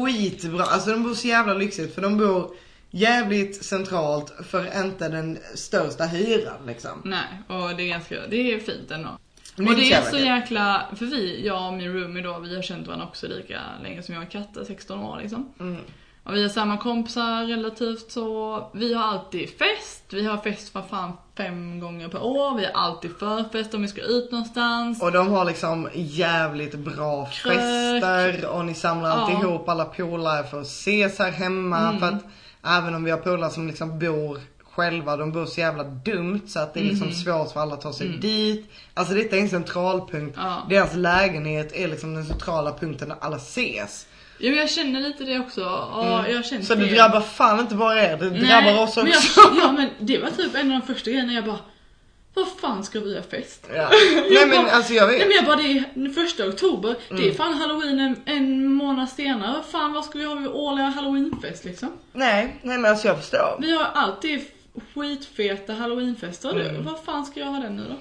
skitbra, alltså de bor så jävla lyxigt för de bor jävligt centralt för inte den största hyran liksom. Nej, och det är ganska, det är fint ändå. Men och det är så jäkla, för vi, jag och min roomie då, vi har känt varandra också lika länge som jag och Katta, 16 år liksom. Mm. Och vi är samma kompisar relativt så, vi har alltid fest, vi har fest för fan fem gånger per år, vi har alltid förfest om vi ska ut någonstans. Och de har liksom jävligt bra Krök. fester och ni samlar alltid Ja. Mm. ihop alla polare för att ses här hemma. För att även om vi har polare som liksom bor själva, de bor så jävla dumt så att det är liksom Mhm. svårt för alla att ta sig Mm. dit. Alltså detta är en centralpunkt. Ja. Deras lägenhet är liksom den centrala punkten där alla ses. Men jag känner lite det också. Och jag har känt Mm. Så det det. drabbar fan inte bara er, det Nej, drabbar oss men också. Jag, ja men det var typ en av de första grejerna jag bara Vad fan ska vi ha fest? Ja. Nej men alltså jag Nej vet. men jag bara det är första oktober, det Mm. är fan halloween en, en månad senare. Fan vad ska vi ha vid årliga halloweenfest liksom? Nej, nej men alltså jag förstår. Vi har alltid skitfeta halloweenfester. Mm. Vad fan ska jag ha den nu då?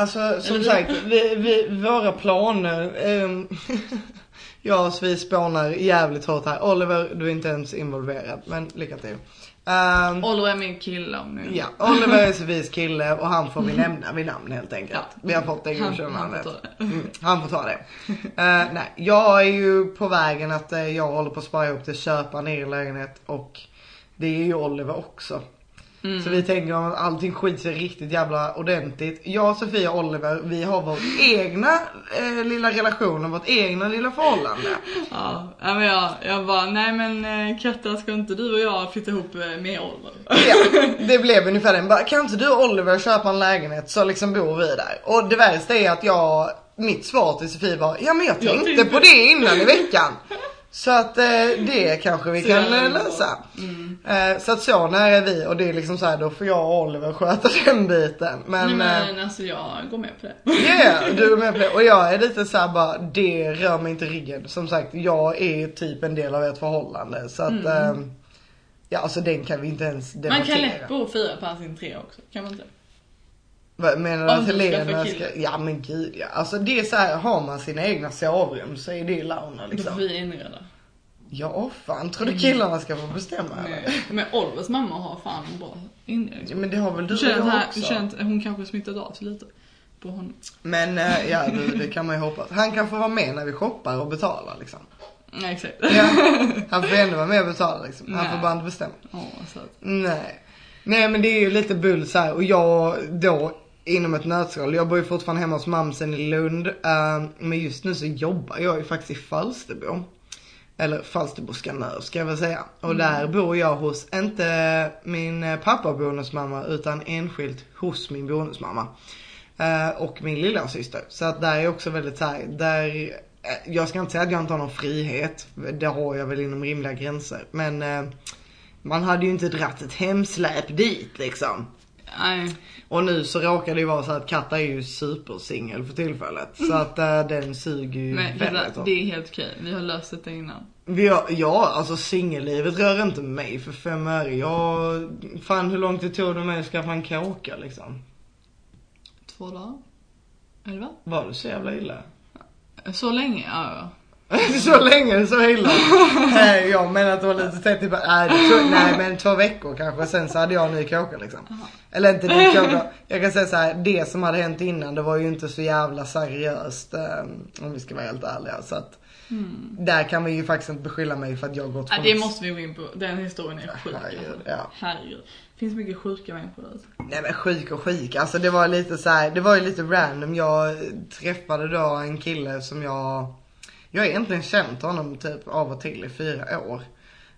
Alltså som Eller- sagt, vi, vi, våra planer. ehm, jag och vi spånar jävligt hårt här. Oliver, du är inte ens involverad, men lycka till. Um, Oliver är min kille om nu. ja, Oliver är Sofies kille och han får vi nämna vid namn helt enkelt. Ja. Vi har fått det godkännandet. han får ta det. Mm, han får ta det. Eh, nej, jag är ju på vägen att eh, jag håller på att spara ihop till att köpa en egen lägenhet och det är ju Oliver också. Mm. Så vi tänker att allting skiter sig riktigt jävla ordentligt. Jag, Sofia och Oliver, vi har vår egna eh, lilla relation och vårt egna lilla förhållande. Ja, men jag, jag bara, nej men eh, Katta ska inte du och jag flytta ihop eh, med Oliver? Ja, det blev ungefär den. Bara, Kan inte du och Oliver köpa en lägenhet så liksom bor vi där. Och det värsta är att jag, mitt svar till Sofie var, ja men jag Jag tänkte tänkte- på det innan i veckan. Så att eh, det kanske vi kan eh, lösa. Mm. Eh, så att så nära är vi och det är liksom så här, då får jag och Oliver sköta den biten. Men, nej eh, men alltså jag går med på det. Yeah, du är med på det. Och jag är lite såhär bara, det rör mig inte ryggen. Som sagt, jag är typ en del av ett förhållande. Så att, Mm. ehm, ja alltså den kan vi inte ens debattera. Man kan lätt bo fyra på sin tre också, kan man inte? Vad Menar du att Helena ska, ja men gud ja. Alltså det är så här, har man sina egna sovrum så är det launa Då får liksom. vi inreda. Ja fan, tror du killarna ska få bestämma eller? Nej, Men Olivers mamma har fan bra inredning. Ja, men det har väl du och jag här, också. att hon kanske smittat av sig lite på honom. Men eh, ja, det, det kan man ju hoppas. Han kan få vara med när vi shoppar och betalar liksom. Nej exakt. Ja, han får ändå vara med och betala liksom. Han Nej. får bara inte bestämma. Åh söt. Nej. Nej men det är ju lite bull så här. och jag då inom ett nötskal. Jag bor ju fortfarande hemma hos mamsen i Lund. eh, men just nu så jobbar jag ju faktiskt i Falsterbo. Eller Falsterbo Skanör ska jag väl säga. Och där bor jag hos, inte min eh, pappa bonusmamma utan enskilt hos min bonusmamma. Eh, och min lilla syster. Så att där är också väldigt så här, där, jag ska inte säga att jag inte har någon frihet. Det har jag väl inom rimliga gränser. Men man hade ju inte dratt ett hemsläp dit liksom. Nej. Och nu så råkar det ju vara så att Katta är ju supersingel för tillfället. Så att eh, den suger ju Men väldigt det är helt okej. Vi har löst det innan. Vi har, ja, alltså singellivet rör inte mig för fem öre. Jag, fan hur långt det tog det mig att skaffa en kåka liksom? Två dagar? Eller va? Var det så jävla illa? Så länge? Ja, ja. så länge, så illa. Nej, jag menar att det var lite tätt. Typ, nej, två, nej men två veckor kanske. Sen så hade jag en ny kåka liksom. Eller inte ny kåka. Jag kan säga så här, det som hade hänt innan det var ju inte så jävla seriöst. eh, om vi ska vara helt ärliga. Så att där kan vi ju faktiskt inte beskylla mig för att jag gått Ja, från det måste vi gå in på. Den historien är sjuk Herregud, alltså. ja. Herregud. Det finns mycket sjuka människor alltså. Nej men sjuk och sjuk. Alltså det var lite så här, det var ju lite random. Jag träffade då en kille som jag, jag har egentligen känt honom typ av och till i fyra år.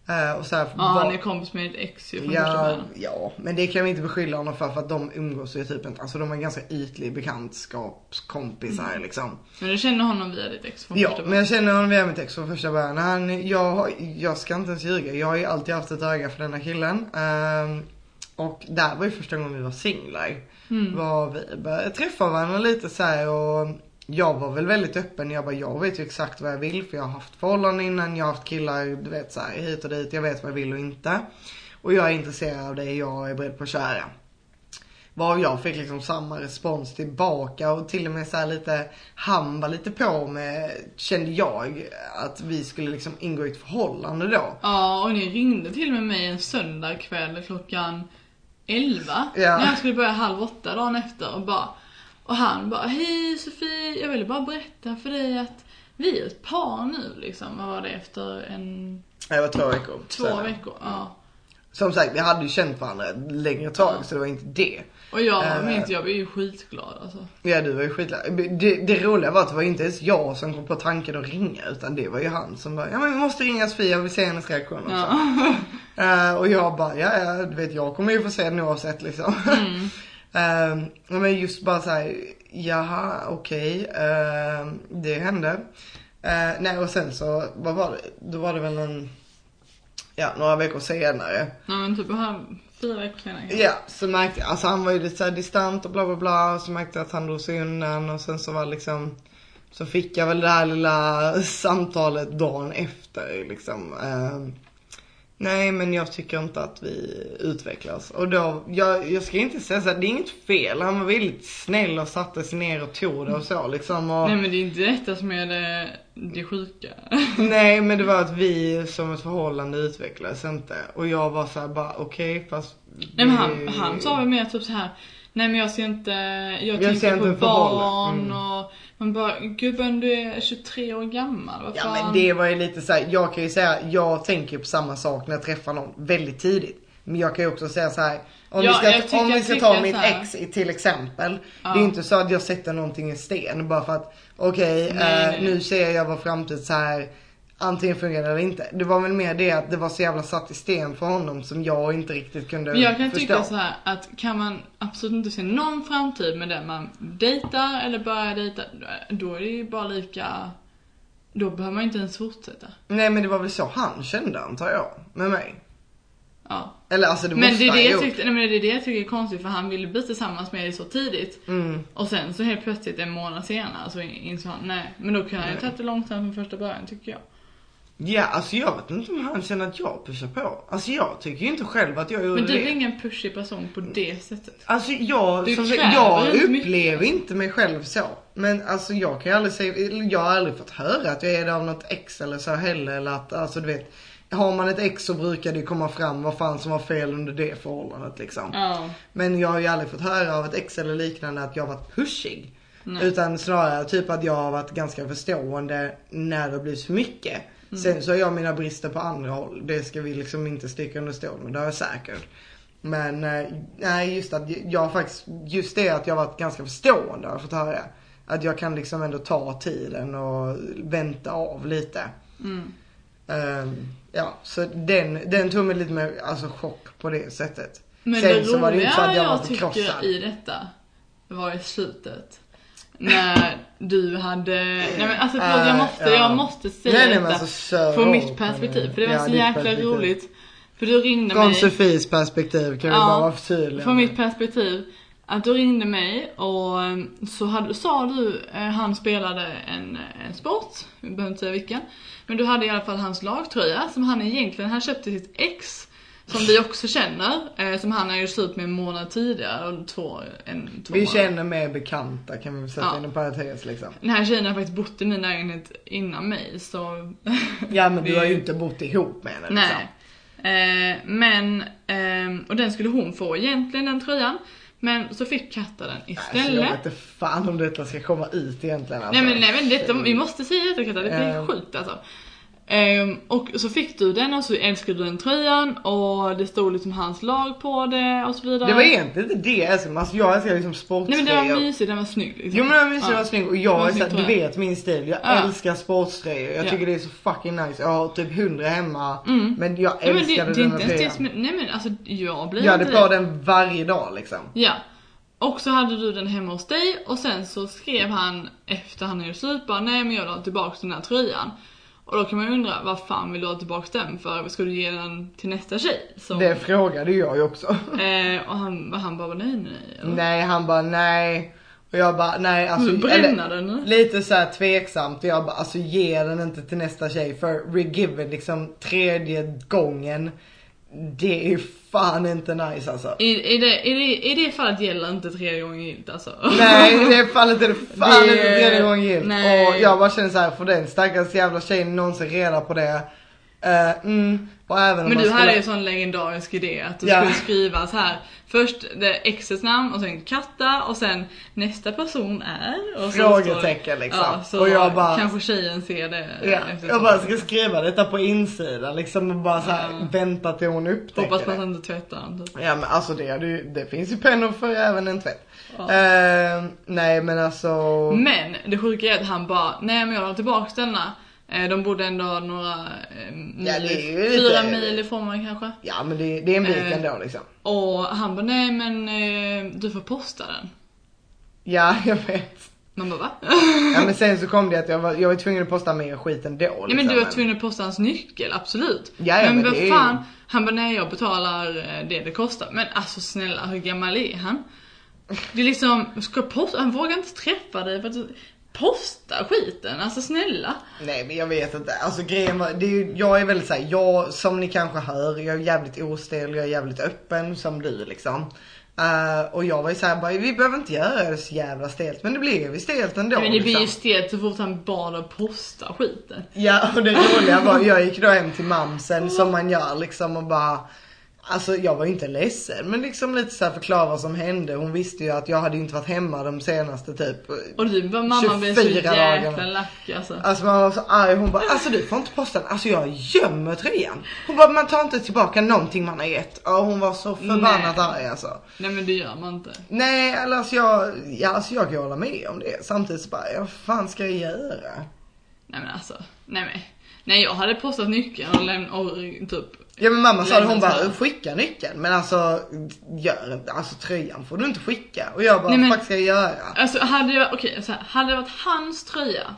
Eh, och så här, Ja, var- han är kompis med ditt ex ju från första Ja, början. ja, men det kan vi inte beskylla honom för för att de umgås ju typ inte, alltså de är ganska ytlig bekantskapskompisar liksom. Men du känner honom via ditt ex från Ja, första men början? jag känner honom via mitt ex från första början. Han, jag, har- jag ska inte ens ljuga, jag har ju alltid haft ett öga för denna killen. Ehm, och där var ju första gången vi var singlar. Mm. Var vi började träffa varandra lite så här och jag var väl väldigt öppen. Jag bara, jag vet ju exakt vad jag vill för jag har haft förhållanden innan, jag har haft killar, du vet så här, hit och dit. Jag vet vad jag vill och inte. Och jag är intresserad av det, jag är beredd på att köra. Var jag fick liksom samma respons tillbaka och till och med så lite, han var lite på med, kände jag, att vi skulle liksom ingå i ett förhållande då. Ja, och ni ringde till och med mig en söndagkväll klockan 11. Ja. När jag skulle börja halv åtta dagen efter och bara Och han bara, hej Sofie, jag ville bara berätta för dig att vi är ett par nu liksom. Vad var det efter en, Det var två veckor. två senare. veckor? Ja. Som sagt, vi hade ju känt varandra ett längre tag Ja. så det var inte det. Och jag Eh. minns, jag blev ju skitglad alltså. Ja du var ju skitla... Det, det roliga var att det var inte ens jag som kom på tanken att ringa utan det var ju han som bara, ja men vi måste ringa Sofia, jag vill se hennes reaktion också. Ja. Eh, och jag bara, ja ja du vet jag kommer ju få se den oavsett liksom. Mm. Eh, men just bara såhär, jaha okej, eh, det hände. Eh, nej och sen så, vad var det? Då var det väl en, ja några veckor senare. Ja men typ här, fyra veckor senare. Ja, så märkte jag, alltså han var ju lite såhär distant och bla bla bla. Och så märkte jag att han drog sig undan och sen så var liksom Så fick jag väl det här lilla samtalet dagen efter liksom. Eh, nej men jag tycker inte att vi utvecklas. Och då, jag, jag ska inte säga så här, det är inget fel. Han var väldigt snäll och satte sig ner och tog det och så liksom. Och, Nej men det är inte detta som är det, det sjuka. Nej men det var att vi som ett förhållande utvecklades inte. Och jag var så här bara okej fast Nej men han, han sa väl mer typ så här. Nej men jag ser inte, jag, Jag tänker på inte barn. Mm. och man bara, gubben du är 23 år gammal, vad Ja fan. men det var ju lite så här, jag kan ju säga, jag tänker på samma sak när jag träffar någon väldigt tidigt. Men jag kan ju också säga så här. Om Ja, vi ska, tycker- om vi ska ta mitt ex till exempel. Ja. Det är inte så att jag sätter någonting i sten bara för att okej, Nej, eh, nu ser jag vår framtid så här. Antingen fungerar det eller inte. Det var väl mer det att det var så jävla satt i sten för honom som jag inte riktigt kunde Men jag kan förstå. tycka så här att kan man absolut inte se någon framtid med den man dejtar eller börjar dejta, då är det ju bara lika, då behöver man inte ens fortsätta. Nej men det var väl så han kände antar jag, med mig. Ja. Eller alltså det Men måste det är det, jag tyckte, nej, men det är det jag tycker är konstigt för han ville bli tillsammans med dig så tidigt. Mm. Och sen så helt plötsligt en månad senare så insåg han, nej. Men då kan han ju tagit det långsamt från första början tycker jag. Ja, alltså jag vet inte om han känner att jag pushar på. Alltså jag tycker ju inte själv att jag gjorde Men du det. är ingen pushig person på det sättet. Alltså jag, som jag mycket, upplever alltså. inte mig själv så. Men alltså jag kan ju aldrig säga, jag har aldrig fått höra att jag är det av något ex eller så heller. Eller att, alltså du vet. Har man ett ex så brukar det komma fram vad fan som var fel under det förhållandet liksom. Ja. Men jag har ju aldrig fått höra av ett ex eller liknande att jag har varit pushig. Nej. Utan snarare typ att jag har varit ganska förstående när det blir för mycket. Sen så har jag mina brister på andra håll. Det ska vi liksom inte sticka under stol med. Det har jag säkert. Men eh, nej just att jag faktiskt, just det att jag varit ganska förstående har jag fått höra. Att jag kan liksom ändå ta tiden och vänta av lite. Mm. Ehm, ja, så den, den tog mig lite mer, alltså chock på det sättet. Men Sen det så var det ju roliga inte så att jag var jag tycker förkrossad. i detta var i slutet. När du hade, nej men alltså förlåt, jag måste, ja. jag måste säga Nej, nej, detta alltså, från mitt perspektiv. För det var Ja, så jäkla perspektiv. roligt. För du ringde Från mig. Sofies perspektiv kan vi Ja, bara vara förtydliga. Från mitt perspektiv. Att du ringde mig och um, så hade, sa du, eh, han spelade en, en sport, vi behöver inte säga vilken. Men du hade i alla fall hans lagtröja som han egentligen hade köpt till sitt ex. Som vi också känner, eh, som han har ju slut med en månad tidigare och två, en, två Vi känner mer bekanta kan vi väl sätta Ja. inom parentes liksom. Den här tjejen har faktiskt bott i min lägenhet innan mig så Ja men du har ju inte bott ihop med henne liksom. Nej. Eh, men, ehm, och den skulle hon få egentligen den tröjan. Men så fick Katta den Alltså, jag istället. vet inte fan om detta ska komma ut egentligen alltså. nej men, nej men detta, vi måste säga detta Katta, det blir Ehm. sjukt alltså. Ehm, och så fick du den och så älskade du den tröjan och det stod liksom hans lag på det och så vidare. Det var egentligen inte det jag älskar, alltså jag älskar liksom Nej sporttröjor. men det var mysigt, den var snygg liksom. Jo men den var mysig, den Ja. var snygg och jag är snygg såhär, du vet min stil. Jag Ja. älskar sportströjor. Jag Ja. tycker det är så fucking nice. Jag har typ hundra hemma. Mm. Men jag Nej, men det, älskade den här tröjan. som, nej men alltså jag blir Jag hade på den varje dag liksom. Ja. Och så hade du den hemma hos dig och sen så skrev han efter han hade gjort slut bara nej men jag vill ha tillbaka den här tröjan. Och då kan man ju undra vad fan vill du ha tillbaka den för? Ska du ge den till nästa tjej? Så, Det frågade jag ju också. eh, och han, han bara nej nej. eller? nej han bara nej. Och jag bara nej alltså. Du bränna den? Lite så här tveksamt och jag bara alltså ge den inte till nästa tjej för regive liksom tredje gången. Det är fan inte nice alltså. I, i, det, i, det, I det fallet gäller inte tredje gången gillt alltså. Nej i det fallet är det fan Det- inte tredje gången gillt. nej. Och jag bara känner så här, för den stackars jävla tjejen någonsin reda på det. Eh, mm, Men du skulle... hade ju en sån legendarisk idé att du Ja. skulle skriva så här. Först det exets namn och sen katta och sen nästa person är. Och Frågetecken, det- liksom. Ja, så Och jag bara- kanske tjejen ser det. Efter jag bara ska skriva detta på insidan liksom och bara så här, Ja. vänta till hon upptäcker Hoppas på att det. han inte tvättar den typ. Ja men alltså det, ju- det finns ju pennor för även en tvätt. Ja. Eh, nej men alltså. Men det sjuka är att han bara, nej men jag har tillbaks denna. Eh, De bodde ändå några eh, mil, Ja, ju fyra lite- mil ifrån mig kanske. Ja men det, det är en bit Eh. ändå liksom. Och han bara, nej men du får posta den. Ja jag vet. Man bara va? Ja men sen så kom det att jag var, jag var tvungen att posta mer skit ändå liksom. Nej men du var tvungen att posta hans nyckel, absolut. Ja, ja, men men vad det är fan, han bara nej jag betalar det det kostar. Men alltså snälla hur gammal är han? Det är liksom, ska posta, han vågar inte träffa dig för att posta skiten, alltså snälla. Nej men jag vet inte, alltså grejen var, det är ju, jag är väldigt såhär, jag som ni kanske hör, jag är jävligt ostel, jag är jävligt öppen som du liksom. Eh, och jag var ju såhär bara, vi behöver inte göra det så jävla stelt, men det blev ju stelt ändå. men det blir ju liksom. stelt så fort han bad att posta skiten. Ja och det roliga var, jag gick då hem till mamsen som man gör liksom och bara Alltså jag var ju inte ledsen men liksom lite så här förklara vad som hände. Hon visste ju att jag hade inte varit hemma de senaste typ Och du bara mamma blev så 24 jäkla dagarna. lack alltså. Alltså man var så arg, hon bara alltså du får inte posta den, alltså jag gömmer tröjan. Hon bara man tar inte tillbaka någonting man har gett. Och hon var så förbannat Nej. arg alltså. Nej men det gör man inte. Nej eller alltså jag, ja, alltså jag kan hålla med om det. Samtidigt så bara, vad fan ska jag göra? Nej men alltså, nej men. Nej jag hade postat nyckeln och lämnat, och typ Ja men mamma sa det, hon bara så skicka nyckeln men alltså gör alltså tröjan får du inte skicka. Och jag bara, Nej, men- vad ska jag göra? Alltså hade det, okej så här, hade det varit hans tröja.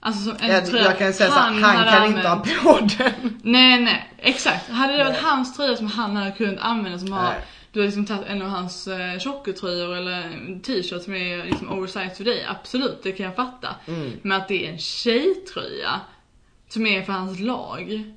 Alltså som en Jag, tröja jag kan säga han, han hade kan inte ha använt- på den. Nej nej, exakt. Hade det varit Nej. hans tröja som han hade kunnat använda som har, Nej. du har liksom tagit en av hans eh, tjockertröjor eller t-shirt som är liksom oversized för dig, absolut det kan jag fatta. Mm. Men att det är en tjejtröja som är för hans lag.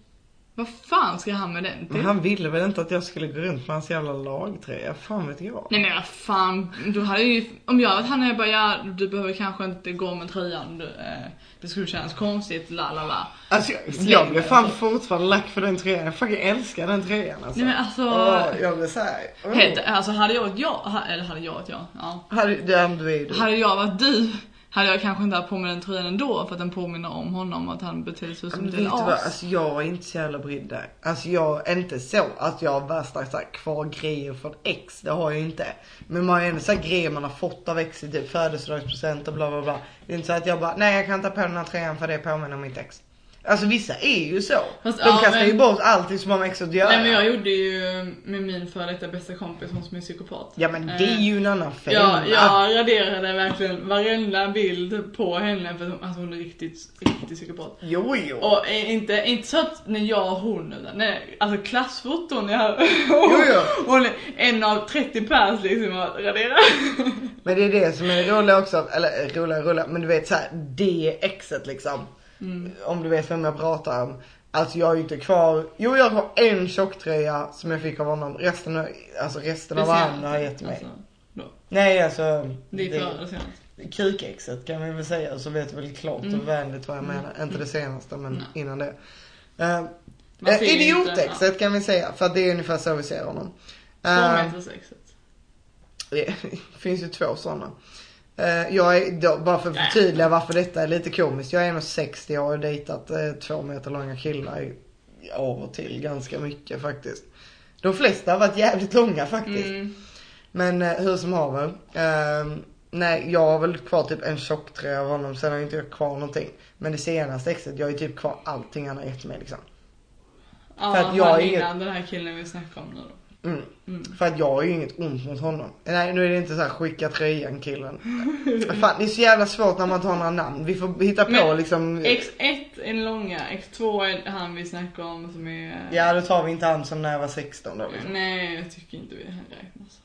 Vad fan ska han med den Men till? han ville väl inte att jag skulle gå runt med hans jävla lagtröja, fan vet jag. Nej men vad fan, du hade ju, om jag varit han hade jag bara ja, du behöver kanske inte gå med tröjan, du, eh, det skulle kännas konstigt, la la la. Alltså jag, jag blev fan fortfarande lack för den tröjan, jag fucking älskar den tröjan alltså. Nej men alltså, Åh, jag blev såhär, oh. helt, alltså hade jag varit jag, eller hade jag varit jag, ja. Hade, du är ju du. Hade jag varit du, hade jag kanske inte haft på mig den tröjan ändå för att den påminner om honom att han beter sig som du vad, as. alltså jag är inte så jävla brydd där. Alltså jag är inte så att jag har värsta så här, kvar grejer från ex, det har jag inte. Men man har ju ändå så här grejer man har fått av ex i typ födelsedagspresent och bla bla bla. Det är inte så att jag bara, nej jag kan ta på den här tröjan för det påminner om mitt ex. Alltså vissa är ju så. Fast, De ja, kastar men- ju bort allting som har med exet att göra. Nej men jag gjorde ju med min före detta bästa kompis, hon som är psykopat. Ja men det är ju en annan femma. Ja, jag raderade verkligen varenda bild på henne för att hon, alltså hon är riktigt, riktigt psykopat. Jo jo. Och eh, inte, inte så att när jag och hon, utan nej, alltså klassfoton jag Jo, jo. Hon är en av 30 pers liksom att radera. Men det är det som är det roliga också, eller roliga roliga, men du vet så här, det exet liksom. Mm. Om du vet vem jag pratar om. Alltså jag har ju inte kvar, jo jag har en tjocktröja som jag fick av honom. Resten, alltså resten av han har gett mig. Alltså, då. Nej alltså. Det är det senaste. Krukexet kan vi väl säga så vet vi väl klart Mm. och vänligt vad jag menar. Inte det senaste men Nej. innan det. Uh, ser ju inte- Idiotexet kan vi säga för det är ungefär så vi ser honom. Två Eh, meters exet. det finns ju två sådana. Eh, jag är, då, bara för att förtydliga varför detta är lite komiskt. Jag är 1,60 och har dejtat eh, två meter långa killar av och till ganska mycket faktiskt. De flesta har varit jävligt långa faktiskt. Mm. Men eh, hur som haver. Eh, nej, jag har väl kvar typ en tjocktröja av honom. Sen har jag inte jag kvar någonting. Men det senaste exet, jag har ju typ kvar allting han har gett mig liksom. Ja, För att jag han är innan den här killen vi snackade om nu då. Mm. Mm. För att jag har ju inget ont mot honom. Nej nu är det inte så här skicka tröjan killen. Fan det är så jävla svårt när man tar några namn. Vi får hitta på Men, liksom. X1 är långa, X2 är han vi snackade om som är... Ja då tar vi inte han som när jag var 16 då liksom. Nej, jag tycker inte vi han räknas.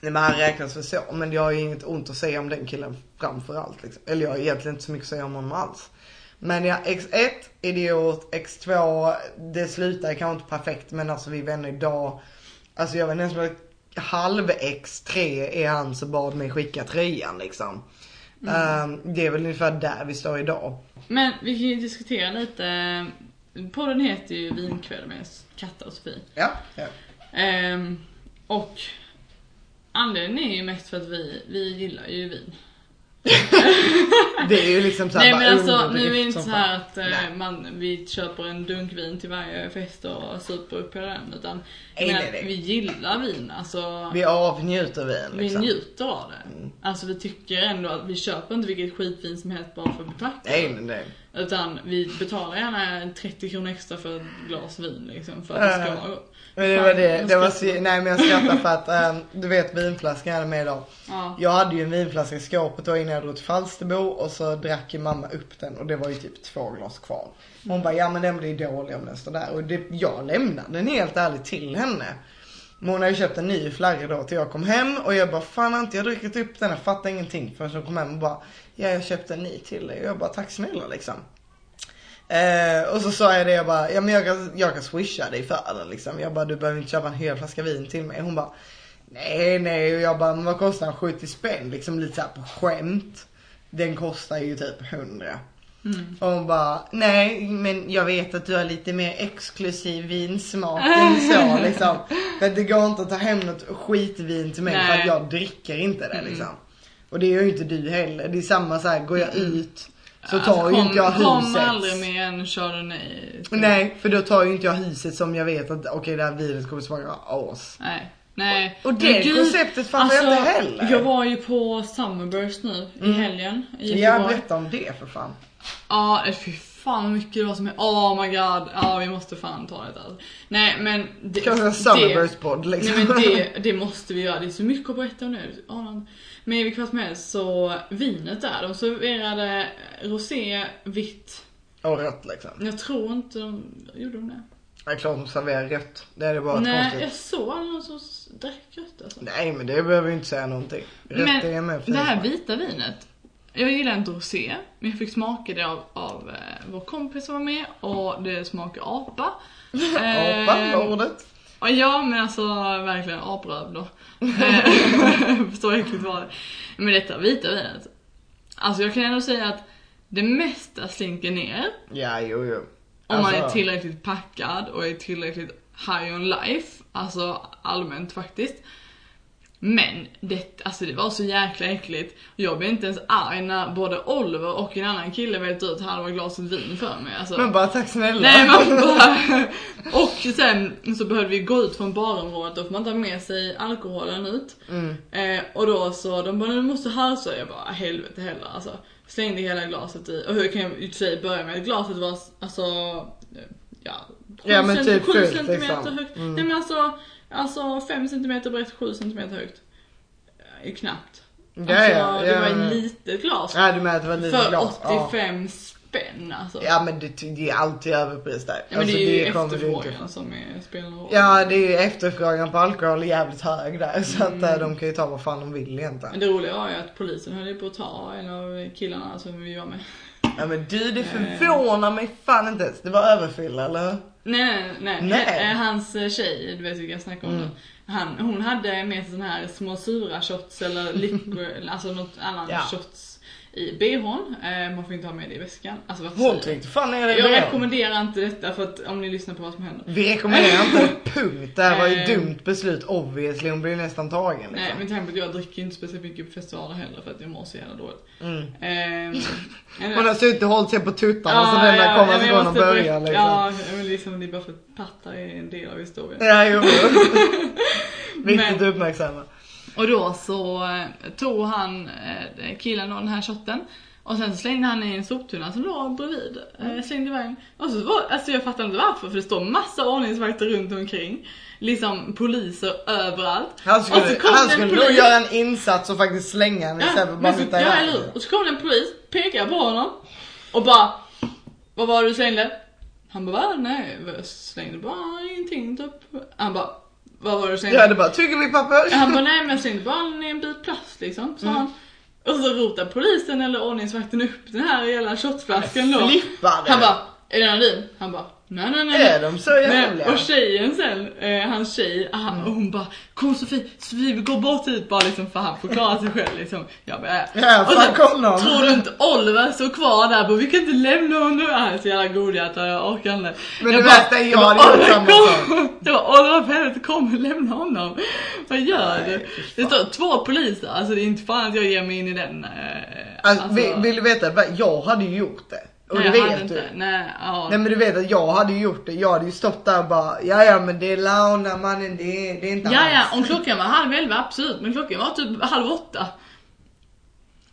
Nej men han räknas väl så. Men jag har ju inget ont att säga om den killen framför allt liksom. Eller jag har egentligen inte så mycket att säga om honom alls. Men ja, X1, idiot, X2, det slutar kanske inte perfekt men alltså vi är vänner idag. Alltså jag vet inte ens vad halv X3 är han som bad mig skicka tröjan liksom. Ehm, det är väl ungefär där vi står idag. Men vi kan ju diskutera lite. Podden heter ju Vinkväll med Katta och Sofie. Ja. ja. Ehm, och anledningen är ju mest för att vi, vi gillar ju vin. Det är ju liksom såhär Nej men alltså nu är det inte som så här fan. att eh, Nej. man, vi köper en dunk vin till varje fest och super upp hela den. Utan Nej, nej, nej. vi gillar vin. Alltså, Vi avnjuter vin vi liksom. njuter av det. Alltså vi tycker ändå att vi köper inte vilket skitsvin som helst bara för att betrakta Nej nej nej. Utan vi betalar gärna 30 kronor extra för ett glas vin liksom för att det ska vara Men det var det, det var så, nej men jag skrattar för att ehm, du vet vinflaskan jag hade med idag. Ja. Jag hade ju en vinflaska i skåpet då innan jag drog till Falsterbo och så drack ju mamma upp den och det var ju typ två glas kvar. Hon bara, ja men den blir dålig om den står där. Och det, jag lämnade den helt ärligt till henne. Men hon har ju köpt en ny flagga då till jag kom hem och jag bara, fan har inte jag druckit upp den? Jag fattar ingenting förrän hon kom hem och bara, ja jag köpte en ny till dig. Och jag bara, tack snälla liksom. Eh, och så sa jag det, jag bara, ja men jag kan, jag kan swisha dig för den liksom. Jag bara, du behöver inte köpa en hel flaska vin till mig. Hon bara, nej nej. Och jag bara, men vad kostar den? 70 spänn? Liksom lite såhär på skämt. Den kostar ju typ 100. Mm. Och hon bara, nej men jag vet att du har lite mer exklusiv vinsmak än så liksom. För att det går inte att ta hem något skitvin till mig för Nej. att jag dricker inte det Mm. liksom. Och det gör ju inte du heller. Det är samma så här, går jag ut så tar Alltså, ju kom, inte jag Kom huset. aldrig med en chardonnay. Nej, för då tar ju inte jag huset som jag vet att okej det här vinet kommer smaka as. Nej. Nej. Och det Men gud, konceptet fattar jag inte heller. Jag var ju på Summerburst nu i Mm. helgen i Ja, Göteborg. berätta om det för fan. Ja, fy fan vad mycket det var som är, oh my god, ja vi måste fan ta det alltså. Nej men det, Kanske en Summerburst-podd liksom. Nej men det, det måste vi göra, det är så mycket att berätta om nu. Men i vilket fall som helst så, vinet där, de serverade rosé, vitt. Och rött liksom. Jag tror inte de, gjorde de det? Det är klart de serverar rött. Det är det bara Nej, konstigt. jag såg aldrig någon som drack rött alltså. Nej men det behöver ju inte säga någonting. Rött Men är med det här vita vinet, jag gillar inte rosé, men jag fick smaka det av, av eh, vår kompis som var med och det smakar apa. Eh, Apa var ordet. Ja, Ja men alltså verkligen apröv då. Eh, Så äckligt var det. Men detta vita vinet. Alltså jag kan ändå säga att det mesta slinker ner. Ja jo jo. Om man är Alltså, tillräckligt packad och är tillräckligt high on life. Alltså allmänt faktiskt. Men det, alltså det var så jäkla äckligt. Jag blev inte ens arg när både Oliver och en annan kille välte ut halva glaset vin för mig. Alltså. Men bara tack snälla. Nej man bara... Och sen så behövde vi gå ut från barområdet, då får man ta med sig alkoholen ut. Mm. Eh, och då så, de bara du måste halsa, jag bara helvete heller alltså. Slängde hela glaset i, och hur kan jag i och börja med att glaset var alltså, ja, sju Ja, men typ fullt, centimeter liksom. högt. Mm. Nej men alltså, alltså 5 centimeter brett, 7 centimeter högt. Eh, Knappt. Ja, Alltså ja, det ja, var ja. ett litet glas. Ja du menar att det var lite för glas? 85 spänn alltså. Ja. men det, det är alltid överpris där. Ja, men det är ju inte efterfrågan som är, spelar roll. Ja det är ju efterfrågan på alkohol är jävligt hög där så att Mm. eh, de kan ju ta vad fan de vill egentligen. Men det roliga var ju att polisen höll på att ta en av killarna som vi var med. Ja men du det förvånar mig fan inte ens. Det var överfylla eller? Nej, nej, nej. Nej. Hans eh, tjej, du vet vilka jag snackar om Mm. Han, hon hade med sig sån här små sura shots eller liquor, alltså något annat Ja. shots i bhn. Eh, man får inte ha med det i väskan. Alltså varför Hon tryckte fan ner det jag? I rekommenderar inte detta för att om ni lyssnar på vad som händer. Vi rekommenderar inte punkt. Det här var ju ett Eh. dumt beslut obviously. Hon blir nästan tagen liksom. Nej men tänk på att jag dricker inte speciellt mycket på festivaler heller för att jag mår så jävla dåligt. Mm. Eh, Hon har suttit och hållit sig på tuttarna Ja, så den där ja, kommer ja, sekund och börjar liksom. Ja, men liksom det är bara för att pattar är en del av historien. Ja, jo. Viktigt att uppmärksamma. Och då så eh, tog han eh, killen då den här shotten och sen så slängde han i en soptunna som låg bredvid. Eh, slängde iväg. Och så var, alltså jag fattar inte varför för det står massa ordningsvakter runt omkring. Liksom poliser överallt. Han Och skulle, så kom han skulle nog polis. göra en insats och faktiskt slänga den istället för bara skjuta ja, eller. Och så kom det en polis, pekade på honom och bara Vad var det du slängde? Han bara "Va? nej, jag slängde bara ingenting typ. Han bara Vad var det du slängde? Ja det bara tyggummi-papper. Han bara nej men jag slängde bara en bit plast liksom, sa han. Och så rotar polisen eller ordningsvakten upp den här jävla shotflaskan då. Flippade. Han bara, är den din? Han bara, nej nej nej. Är de så jävliga? Nej, och tjejen sen, eh, hans tjej, han, och hon bara Kom Sofie, Sofie vi går bort hit bara liksom för han får klara sig själv liksom. Jag bara, äh. Ja, och honom. tror du inte Oliver står kvar där bara, vi kan inte lämna honom. Han är så jävla godhjärtad, jag orkar inte. Men Jag det värsta är jag bara, hade gjort "Oliver, samma kom." Jag bara, Oliver för helvete kom och lämna honom. Vad gör Nej, du? Det står två poliser, alltså det är inte fan att jag ger mig in i den. eh, Alltså, vill, vill du veta? Jag hade ju gjort det. Och nej, det vet du. inte. Nej, ja. Nej men du vet att jag hade ju gjort det. Jag hade ju stått där och bara ja ja men det är Launa mannen det är, det är inte Ja, ja, hans. om klockan var halv elva, absolut. Men klockan var typ halv åtta.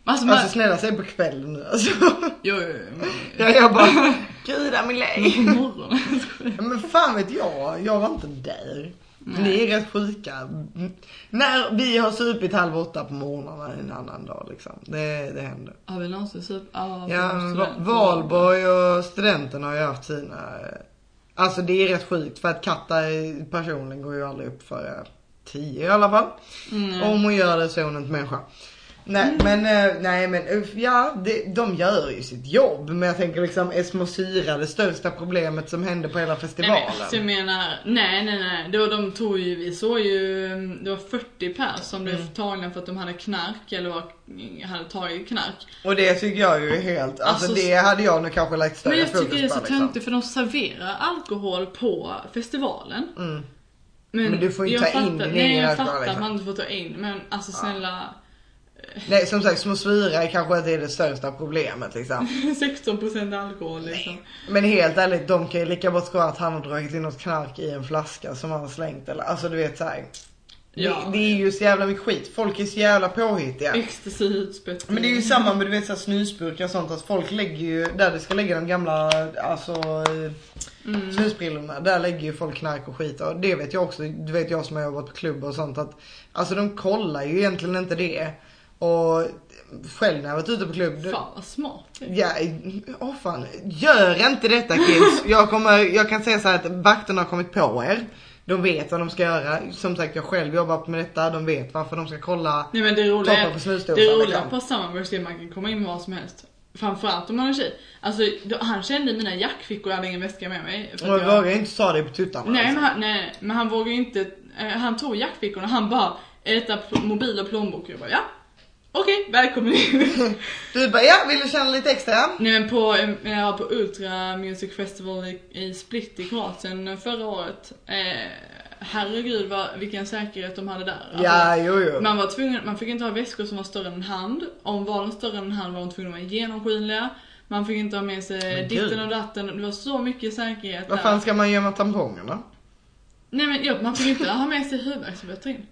Alltså, man, Alltså snälla säg på kvällen nu alltså. jo, jo, jo. Ja, jag bara gud Amelie. Ja, men fan vet jag, jag var inte där. Ni är rätt sjuka. Mm. När vi har supit halv åtta på morgnarna en annan dag liksom. Det, det händer. Har vi någonsin sup? Ja, Ja. Valborg och studenterna har ju haft sina... eh, Alltså det är rätt sjukt för att Katta personligen går ju aldrig upp för tio i alla fall. Mm. Om hon gör det så är hon inte människa. Nej men, eh, nej men uff, ja det, de gör ju sitt jobb. Men jag tänker liksom är små syra det största problemet som hände på hela Nej, festivalen? men, så jag menar, nej nej nej. Då, de tog ju, vi såg ju, mm, det var 40 pers som blev Mm. tagna för att de hade knark eller var, hade tagit knark. Och det tycker jag ju är helt, alltså, Alltså, det hade jag nog kanske lagt större Men jag fokus tycker det är så på liksom. töntigt för de serverar alkohol på festivalen. Mm. Men du får jag ta in fattar, din Nej egen jag alkohol, fattar att liksom. man inte får ta in men alltså snälla Nej som sagt små syra kanske inte är det största problemet liksom. 16% alkohol liksom. Men helt ärligt, de kan ju lika bort att han har dragit in något knark i en flaska som han har slängt eller, alltså du vet såhär. Ja. Det, det är ju så jävla mycket skit. Folk är så jävla påhittiga. Ecstasy utspätt. Men det är ju samma med du vet så snusburkar och sånt. Att folk lägger ju, där det ska ligga de gamla, alltså Mm. snusbrillorna. Där lägger ju folk knark och skit. Och det vet jag också, du vet jag som har jobbat på klubb och sånt att. Alltså de kollar ju egentligen inte det. Och själv när jag varit ute på klubb. Fan vad smart. Ja, åh fan. Gör inte detta kids. Jag, kommer, jag kan säga så här att vakterna har kommit på er. De vet vad de ska göra. Som sagt jag själv jobbat med detta. De vet varför de ska kolla. Nej men det roliga Toppar är, på snusdosan, det roliga liksom. på Summerburst är att man kan komma in med vad som helst. Framförallt om man är tjej. Alltså då, han kände mina jackfickor, jag hade ingen väska med mig. Och jag jag- vågar inte ta det på tuttarna. Nej, liksom. men han, nej, men han vågar ju inte, eh, han tog jackfickorna, han bara, är detta mobil och plånbok? Jag bara, ja. Okej, välkommen in. Du bara, ja vill du känna lite extra? Nej men på, eh, när jag var på Ultra Music Festival i, i Split i Kroatien förra året. Eh, herregud vad, vilken säkerhet de hade där. Alltså, Ja, jo, jo. Man var tvungen, man fick inte ha väskor som var större än en hand. Om var de större än en hand var de tvungna att vara genomskinliga. Man fick inte ha med sig ditten och datten. Det var så mycket säkerhet Vad där. fan ska man gömma tampongerna? Nej men ja, man fick inte ha med sig huvudvärkstabletter in.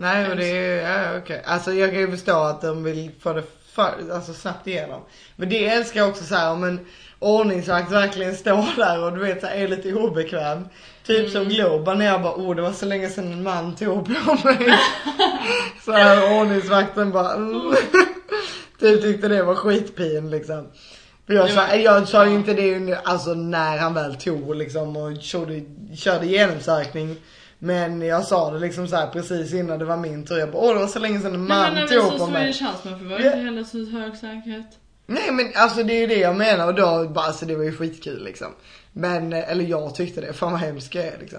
Nej, och det är, ja, okej. Alltså jag kan ju förstå att de vill få det för, alltså snabbt igenom. Men det älskar jag också så här om en ordningsvakt verkligen står där och du vet så här, är lite obekväm. Typ som Globen när jag bara, oh det var så länge sedan en man tog på mig. så här ordningsvakten bara, mm. Typ tyckte det var skitpin liksom. För jag, sa, jag sa ju inte det alltså när han väl tog liksom och körde, körde genomsökning. Men jag sa det liksom så här precis innan det var min tur. Jag bara, åh det var så länge sedan en man men tog på mig. Swedish House man får vara Ja. inte heller så hög säkerhet. Nej men alltså det är ju det jag menar och då bara alltså det var ju skitkul liksom. Men, eh, eller jag tyckte det, fan vad hemskt jag är liksom.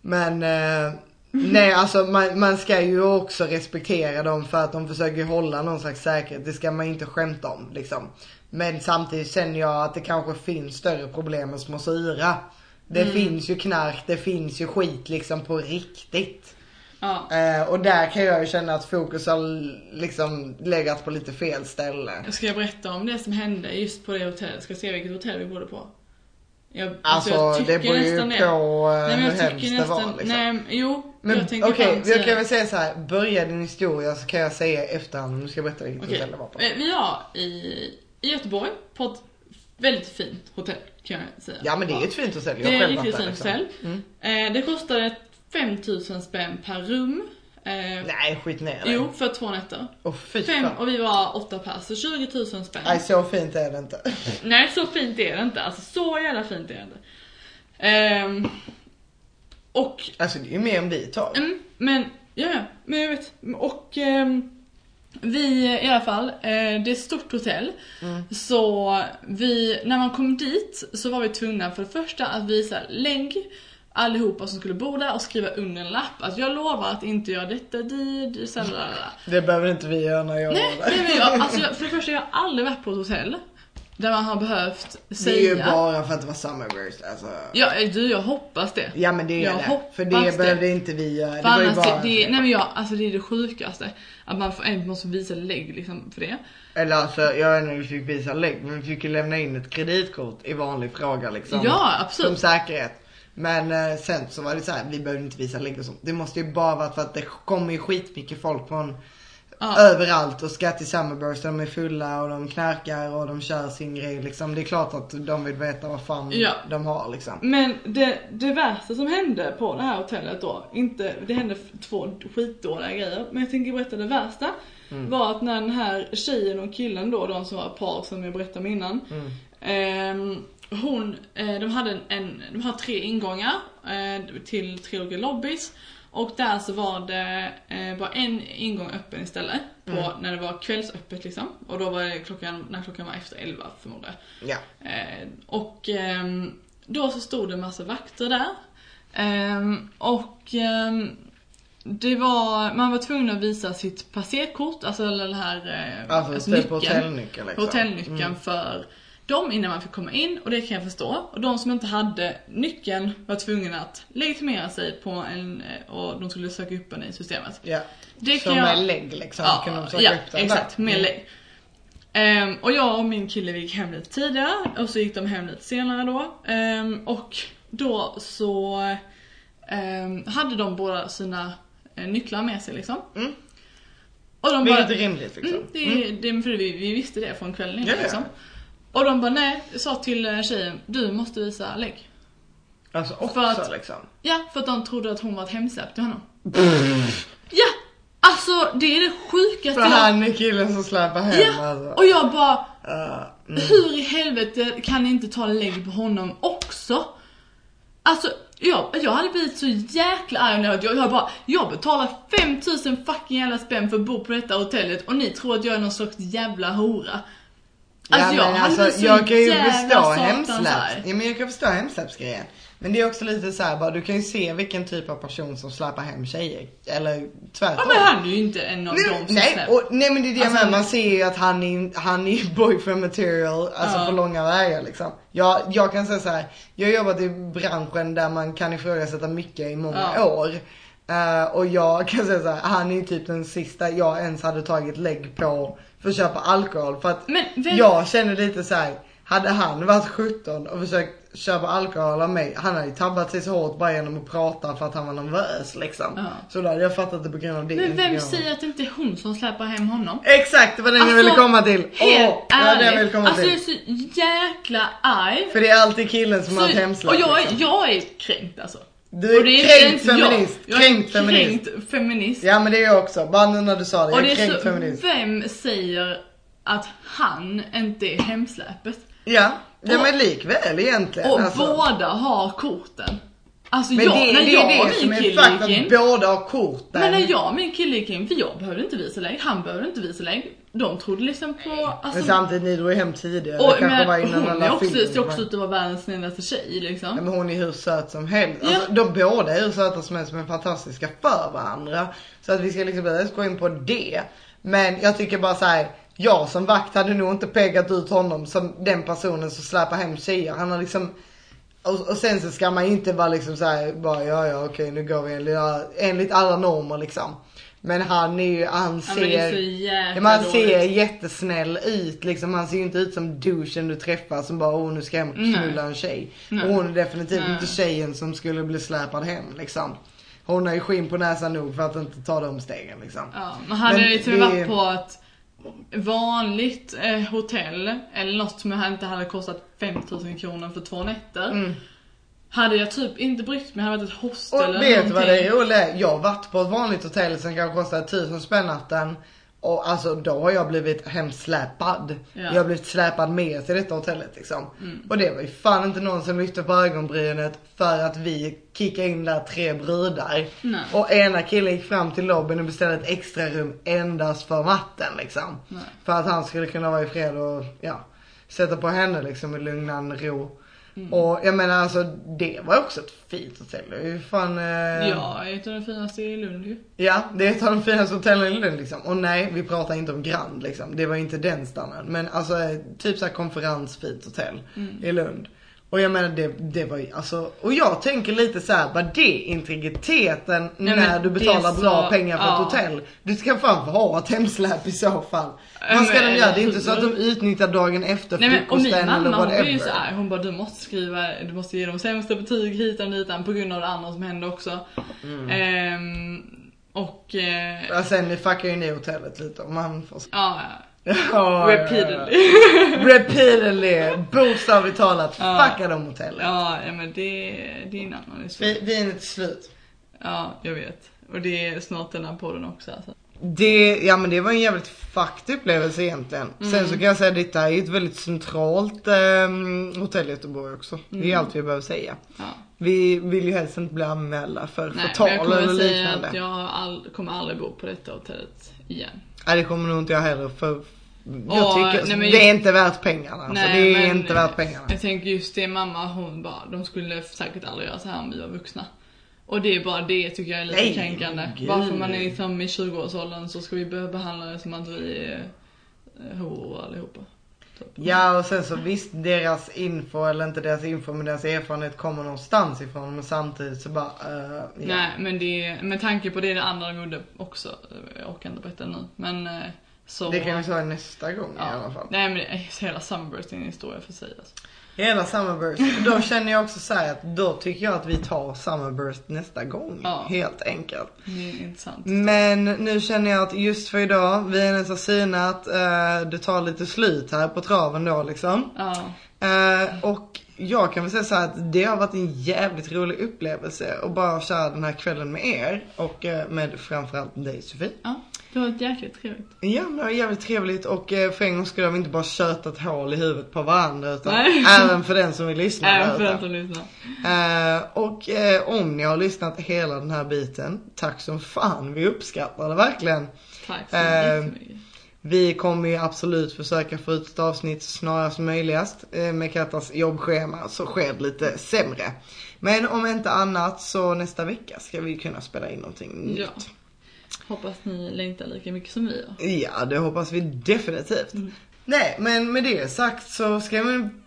Men eh, nej alltså man, man ska ju också respektera dem för att de försöker hålla någon slags säkerhet. Det ska man inte skämta om liksom. Men samtidigt känner jag att det kanske finns större problem med små syra. Det finns ju knark, det finns ju skit liksom på riktigt. Ja. Eh, och där kan jag ju känna att fokus har liksom legat på lite fel ställe. Ska jag berätta om det som hände just på det hotellet? Ska jag se vilket hotell vi bodde på? Jag, Alltså jag det beror ju nästan på eh, Nej men hur jag hemskt tycker det var nästan, liksom. nej jo, Men jag okej, fan jag kan väl säga så här. börja din historia så kan jag säga efterhand om du ska berätta vilket Okej. hotell det var på. Eh, Vi var i, i Göteborg på ett väldigt fint hotell kan jag säga. Ja men det är ett fint hotell, jag Det är ett riktigt fint liksom. hotell. Eh, det kostade 5000 spänn per rum. Eh, Nej skit ner det. jo, för två nätter. Fy Fem, och vi var åtta pers, så 20 000 spänn. Nej så fint är det inte. Nej, så fint är det inte. Alltså så jävla fint är det inte. Ehm, och, Alltså det är ju mer än vi tar. mm, men, ja, ja, men jag vet. Och ehm, vi i alla fall, eh, det är ett stort hotell. Så vi, när man kom dit så var vi tvungna för det första att visa lägg allihopa som skulle bo där och skriva under en lapp att jag lovar att inte göra detta, dit, Det behöver inte vi göra när jag Nej, var där. nej men jag, alltså, för det första jag har aldrig varit på ett hotell där man har behövt Det är ju säga bara för att det var Summerburst alltså. Ja, du jag hoppas det. Ja men det är Jag det. hoppas För det det. behövde inte vi göra. Det var ju bara... det, nej men jag, alltså det är det sjukaste. Att man får, måste visa lägg liksom för det. Eller alltså, jag vet inte om vi fick visa lägg, men vi fick ju lämna in ett kreditkort i vanlig fråga liksom. Ja, Som absolut. säkerhet. Men eh, sen så var det så här, vi behövde inte visa lägg och sånt. Det måste ju bara vara för att det kommer ju skitmycket folk från Ja. överallt och ska till Summerburst. De är fulla och de knarkar och de kör sin grej liksom. Det är klart att de vill veta vad fan Ja. de har liksom. Men det, det värsta som hände på det här hotellet då, inte, det hände två skitdåliga grejer, men jag tänker berätta det värsta. Mm. Var att när den här tjejen och killen då, de som var par som jag berättade om innan. Mm. ehm, hon, eh, de hade en, en, de hade tre ingångar eh, till tre olika lobbys. Och där så var det eh, bara en ingång öppen istället. På, Mm. När det var kvällsöppet liksom. Och då var det klockan, när klockan var efter 11 förmodligen. Ja. Eh, och ehm, då så stod det en massa vakter där. Ehm, och ehm, det var, man var tvungen att visa sitt passerkort, alltså den här eh, Alltså, typ hotellnyckeln liksom. hotellnyckeln Mm. för dem innan man fick komma in och det kan jag förstå. Och de som inte hade nyckeln var tvungna att legitimera sig på en, eh, och de skulle söka upp den i systemet. Ja. Det Som kan jag- med lägg liksom. Ja, kunde de söka ja upp den exakt, där. med Mm. lägg. Ehm, och jag och min kille gick hem lite tidigare och så gick de hem lite senare då. Ehm, och då så ehm, hade de båda sina eh, nycklar med sig liksom. Mm. Och de Vilket bara, är rimligt liksom. mm, det, det, för vi, vi visste det från kvällen innan Ja, ja. Och de bara nej, sa till eh, tjejen, du måste visa lägg. Alltså också För att- liksom. Ja, för att de trodde att hon var ett hemsläpp till honom. Ja! Alltså det är det sjukaste För jag- han är killen som släpar hem Ja! alltså. Och jag bara, Uh, mm. hur i helvete kan ni inte ta lägg på honom också? Alltså, jag, jag hade blivit så jäkla arg när jag, jag bara, jag betalar 5000 fucking jävla spänn för att bo på detta hotellet och ni tror att jag är någon slags jävla hora. Alltså ja, jag men hade alltså, jag kan ju förstå satans hemsläpp. arg. Ja, men jag kan förstå hemsläppsgrejen. Men det är också lite så här, bara du kan ju se vilken typ av person som släpar hem tjejer. Eller tvärtom. Ja men han är ju inte en av Nej, dem som nej, och, nej men det är det jag Alltså, menar, man ser ju att han är, han är boyfriend material, alltså Ja. på långa vägar liksom. Jag, jag kan säga så här, jag har jobbat i branschen där man kan ifrågasätta mycket i många Ja. år. Eh, och jag kan säga så här, han är typ den sista jag ens hade tagit lägg på för att köpa alkohol. För att vem- jag känner lite så här. hade han varit 17 och försökt köpa alkohol av mig, han hade ju tabbat sig så hårt bara genom att prata för att han var nervös liksom. Ja. Så då hade jag fattat det på grund av det. Men vem säger att det inte är hon som släpar hem honom? Exakt, det var den Alltså, jag ville komma till. Helt var det jag ärligt. ville komma alltså jag är till. så jäkla arg. För det är alltid killen som har Så- hemsläpp. och jag, är- liksom. jag är kränkt alltså. Du är Och det kränkt inte jag. feminist. Jag är Kränkt feminist. kränkt feminist. Ja men det är jag också. Bara nu när du sa det. och det är kränkt är så, feminist. vem säger att han inte är hemsläpet? Ja, ja Och- men likväl egentligen. Och alltså. båda har korten. Alltså Men jag, det, när det jag är det som min är fakt att båda har korten. Men när jag och min kille gick in, för jag behövde inte visa längd, han behövde inte visa längd. De trodde liksom på, alltså. Men samtidigt, ni drog hem tidigare. och, det kanske men var innan hon alla också, ser också ut att vara världens snällaste tjej liksom. Ja, men hon är hur söt som helst. Ja. Alltså, de båda är hur söta som helst men fantastiska för varandra. Så att vi ska liksom inte gå in på det. Men jag tycker bara så här. Jag som vakt hade nog inte pekat ut honom som den personen som släpar hem tjejer. Han har liksom och, och sen så ska man inte vara liksom så här, bara ja ja okej nu går vi enligt, enligt alla normer liksom. Men han är ju, han det ser, ja, men han dåligt. ser jättesnäll ut liksom. Han ser ju inte ut som douchen du träffar som bara åh nu ska jag hem och knulla en tjej. Nej. Och hon är definitivt Nej. inte tjejen som skulle bli släpad hem liksom. Hon har ju skinn på näsan nog för att inte ta de stegen liksom. Ja, men hade Men det liksom vi- varit på ett vanligt eh, hotell, eller något som inte hade kostat 5000 kronor för två nätter. Mm. Hade jag typ inte brytt mig, hade varit ett hostel Och eller vet någonting. vad det är Olle? Jag har varit på ett vanligt hotell som kanske kostar tusen spänn natten. Och alltså då har jag blivit hemsläpad. Ja. Jag har blivit släpad med till detta hotellet liksom. Och det var ju fan inte någon som lyfte på ögonbrynet för att vi kickade in där tre brudar. Nej. Och ena killen gick fram till lobbyn och beställde ett extra rum endast för matten liksom. Nej. För att han skulle kunna vara i fred och ja, sätta på henne liksom i lugnan ro. Mm. Och jag menar alltså det var också ett fint hotell. Det är ju fan eh, Ja, ett av de finaste i Lund ju. Ja, det är ett av de finaste hotellen i Lund liksom. Och nej, vi pratar inte om Grand liksom. Det var inte den standarden. Men alltså typ såhär konferensfint hotell Mm. i Lund. Och jag menar det, det var ju alltså, och jag tänker lite så här, vad det integriteten Nej, när du betalar är bra så- pengar för ja. ett hotell. Du ska fan ha ett hemsläp i så fall. Vad ska de göra? Det är inte så att de utnyttjar dagen efter Nej men och min mamma hon är ju whatever. såhär, hon bara du måste skriva, du måste ge dem sämsta betyg hit och dit på grund av det andra som hände också. Mm. Ehm, och eh, Ja, sen ni fuckar ju ner hotellet lite om man får ja, Ja, ja. repeatedly. Repeatedly, bokstavligt talat, Ja. fucka de hotellen. Ja, men det, det är en annan historia. Vi- Vinet till slut. Ja, jag vet. Och det är snart den här podden också alltså. Det, ja men det var en jävligt fucked upplevelse egentligen. Mm. Sen så kan jag säga att detta är ett väldigt centralt eh, hotell i Göteborg också. Det Mm. är allt vi behöver säga. Ja. Vi vill ju helst inte bli anmälda för Nej, men jag förtal kommer eller säga liknande. att jag all, kommer aldrig bo på detta hotellet igen. Nej det kommer nog inte jag heller för jag Åh, tycker nej, men- det är inte värt pengarna. Alltså, Nej, det är men- inte värt pengarna. Jag tänker just det mamma, hon bara, de skulle säkert aldrig göra så här om vi var vuxna. Och det är bara det tycker jag är lite Nej, kränkande. gud. Bara för man är liksom i 20-årsåldern så ska vi börja behandla det som att vi är eh, horor allihopa. Ja och sen så visst deras info eller inte deras info men deras erfarenhet kommer någonstans ifrån men samtidigt så bara uh, ja. Nej men det, med tanke på det det andra de gjorde också, eh, jag orkar inte berätta nu, men eh, så... Det kan vi ta nästa gång i alla ja. fall. Nej men eh, hela Summerburst är en historia för sig alltså. Hela Summerburst. Då känner jag också så här att då tycker jag att vi tar Summerburst nästa gång. Ja. Helt enkelt. Det är intressant. Men nu känner jag att just för idag, vi är nästan synat, uh, det tar lite slut här på traven då liksom. Ja. Eh, och jag kan väl säga så att det har varit en jävligt rolig upplevelse att bara köra den här kvällen med er. Och eh, med framförallt dig Sofie. ja, det var jäkligt trevligt. Ja det var jävligt trevligt och eh, för en gång skulle vi inte bara köta ett hål i huvudet på varandra utan Nej. även för den som vill lyssna. Även för ute. att de lyssnar. Eh, och om ni har lyssnat hela den här biten, tack som fan. Vi uppskattar det verkligen. Tack så jättemycket. Vi kommer ju absolut försöka få ut ett avsnitt snarast möjligast. Eh, med Kattas jobbschema så sker det lite sämre. Men om inte annat så nästa vecka ska vi kunna spela in någonting Ja. nytt. Hoppas ni längtar lika mycket som vi gör. Ja, det hoppas vi definitivt. Mm. Nej, men med det sagt så ska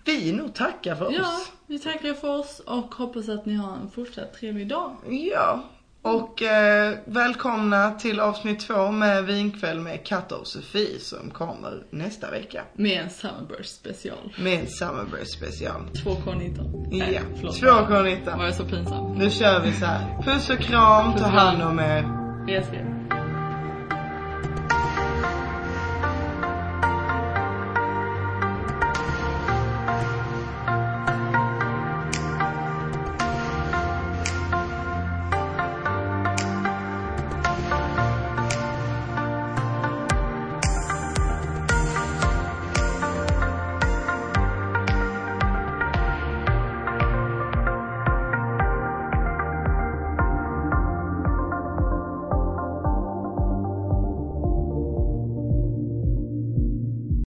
vi, nog tacka för Ja, oss. vi tackar för oss och hoppas att ni har en fortsatt trevlig dag. Ja. Och eh, välkomna till avsnitt två med vinkväll med Katta och Sofie som kommer nästa vecka. Med en Summerburst special. Med en Summerburst special. 2K19. Ja, Nej, förlåt. 2K19. Var jag så pinsam? Nu kör vi så här. Puss och kram, ta hand om er. Yes, yes.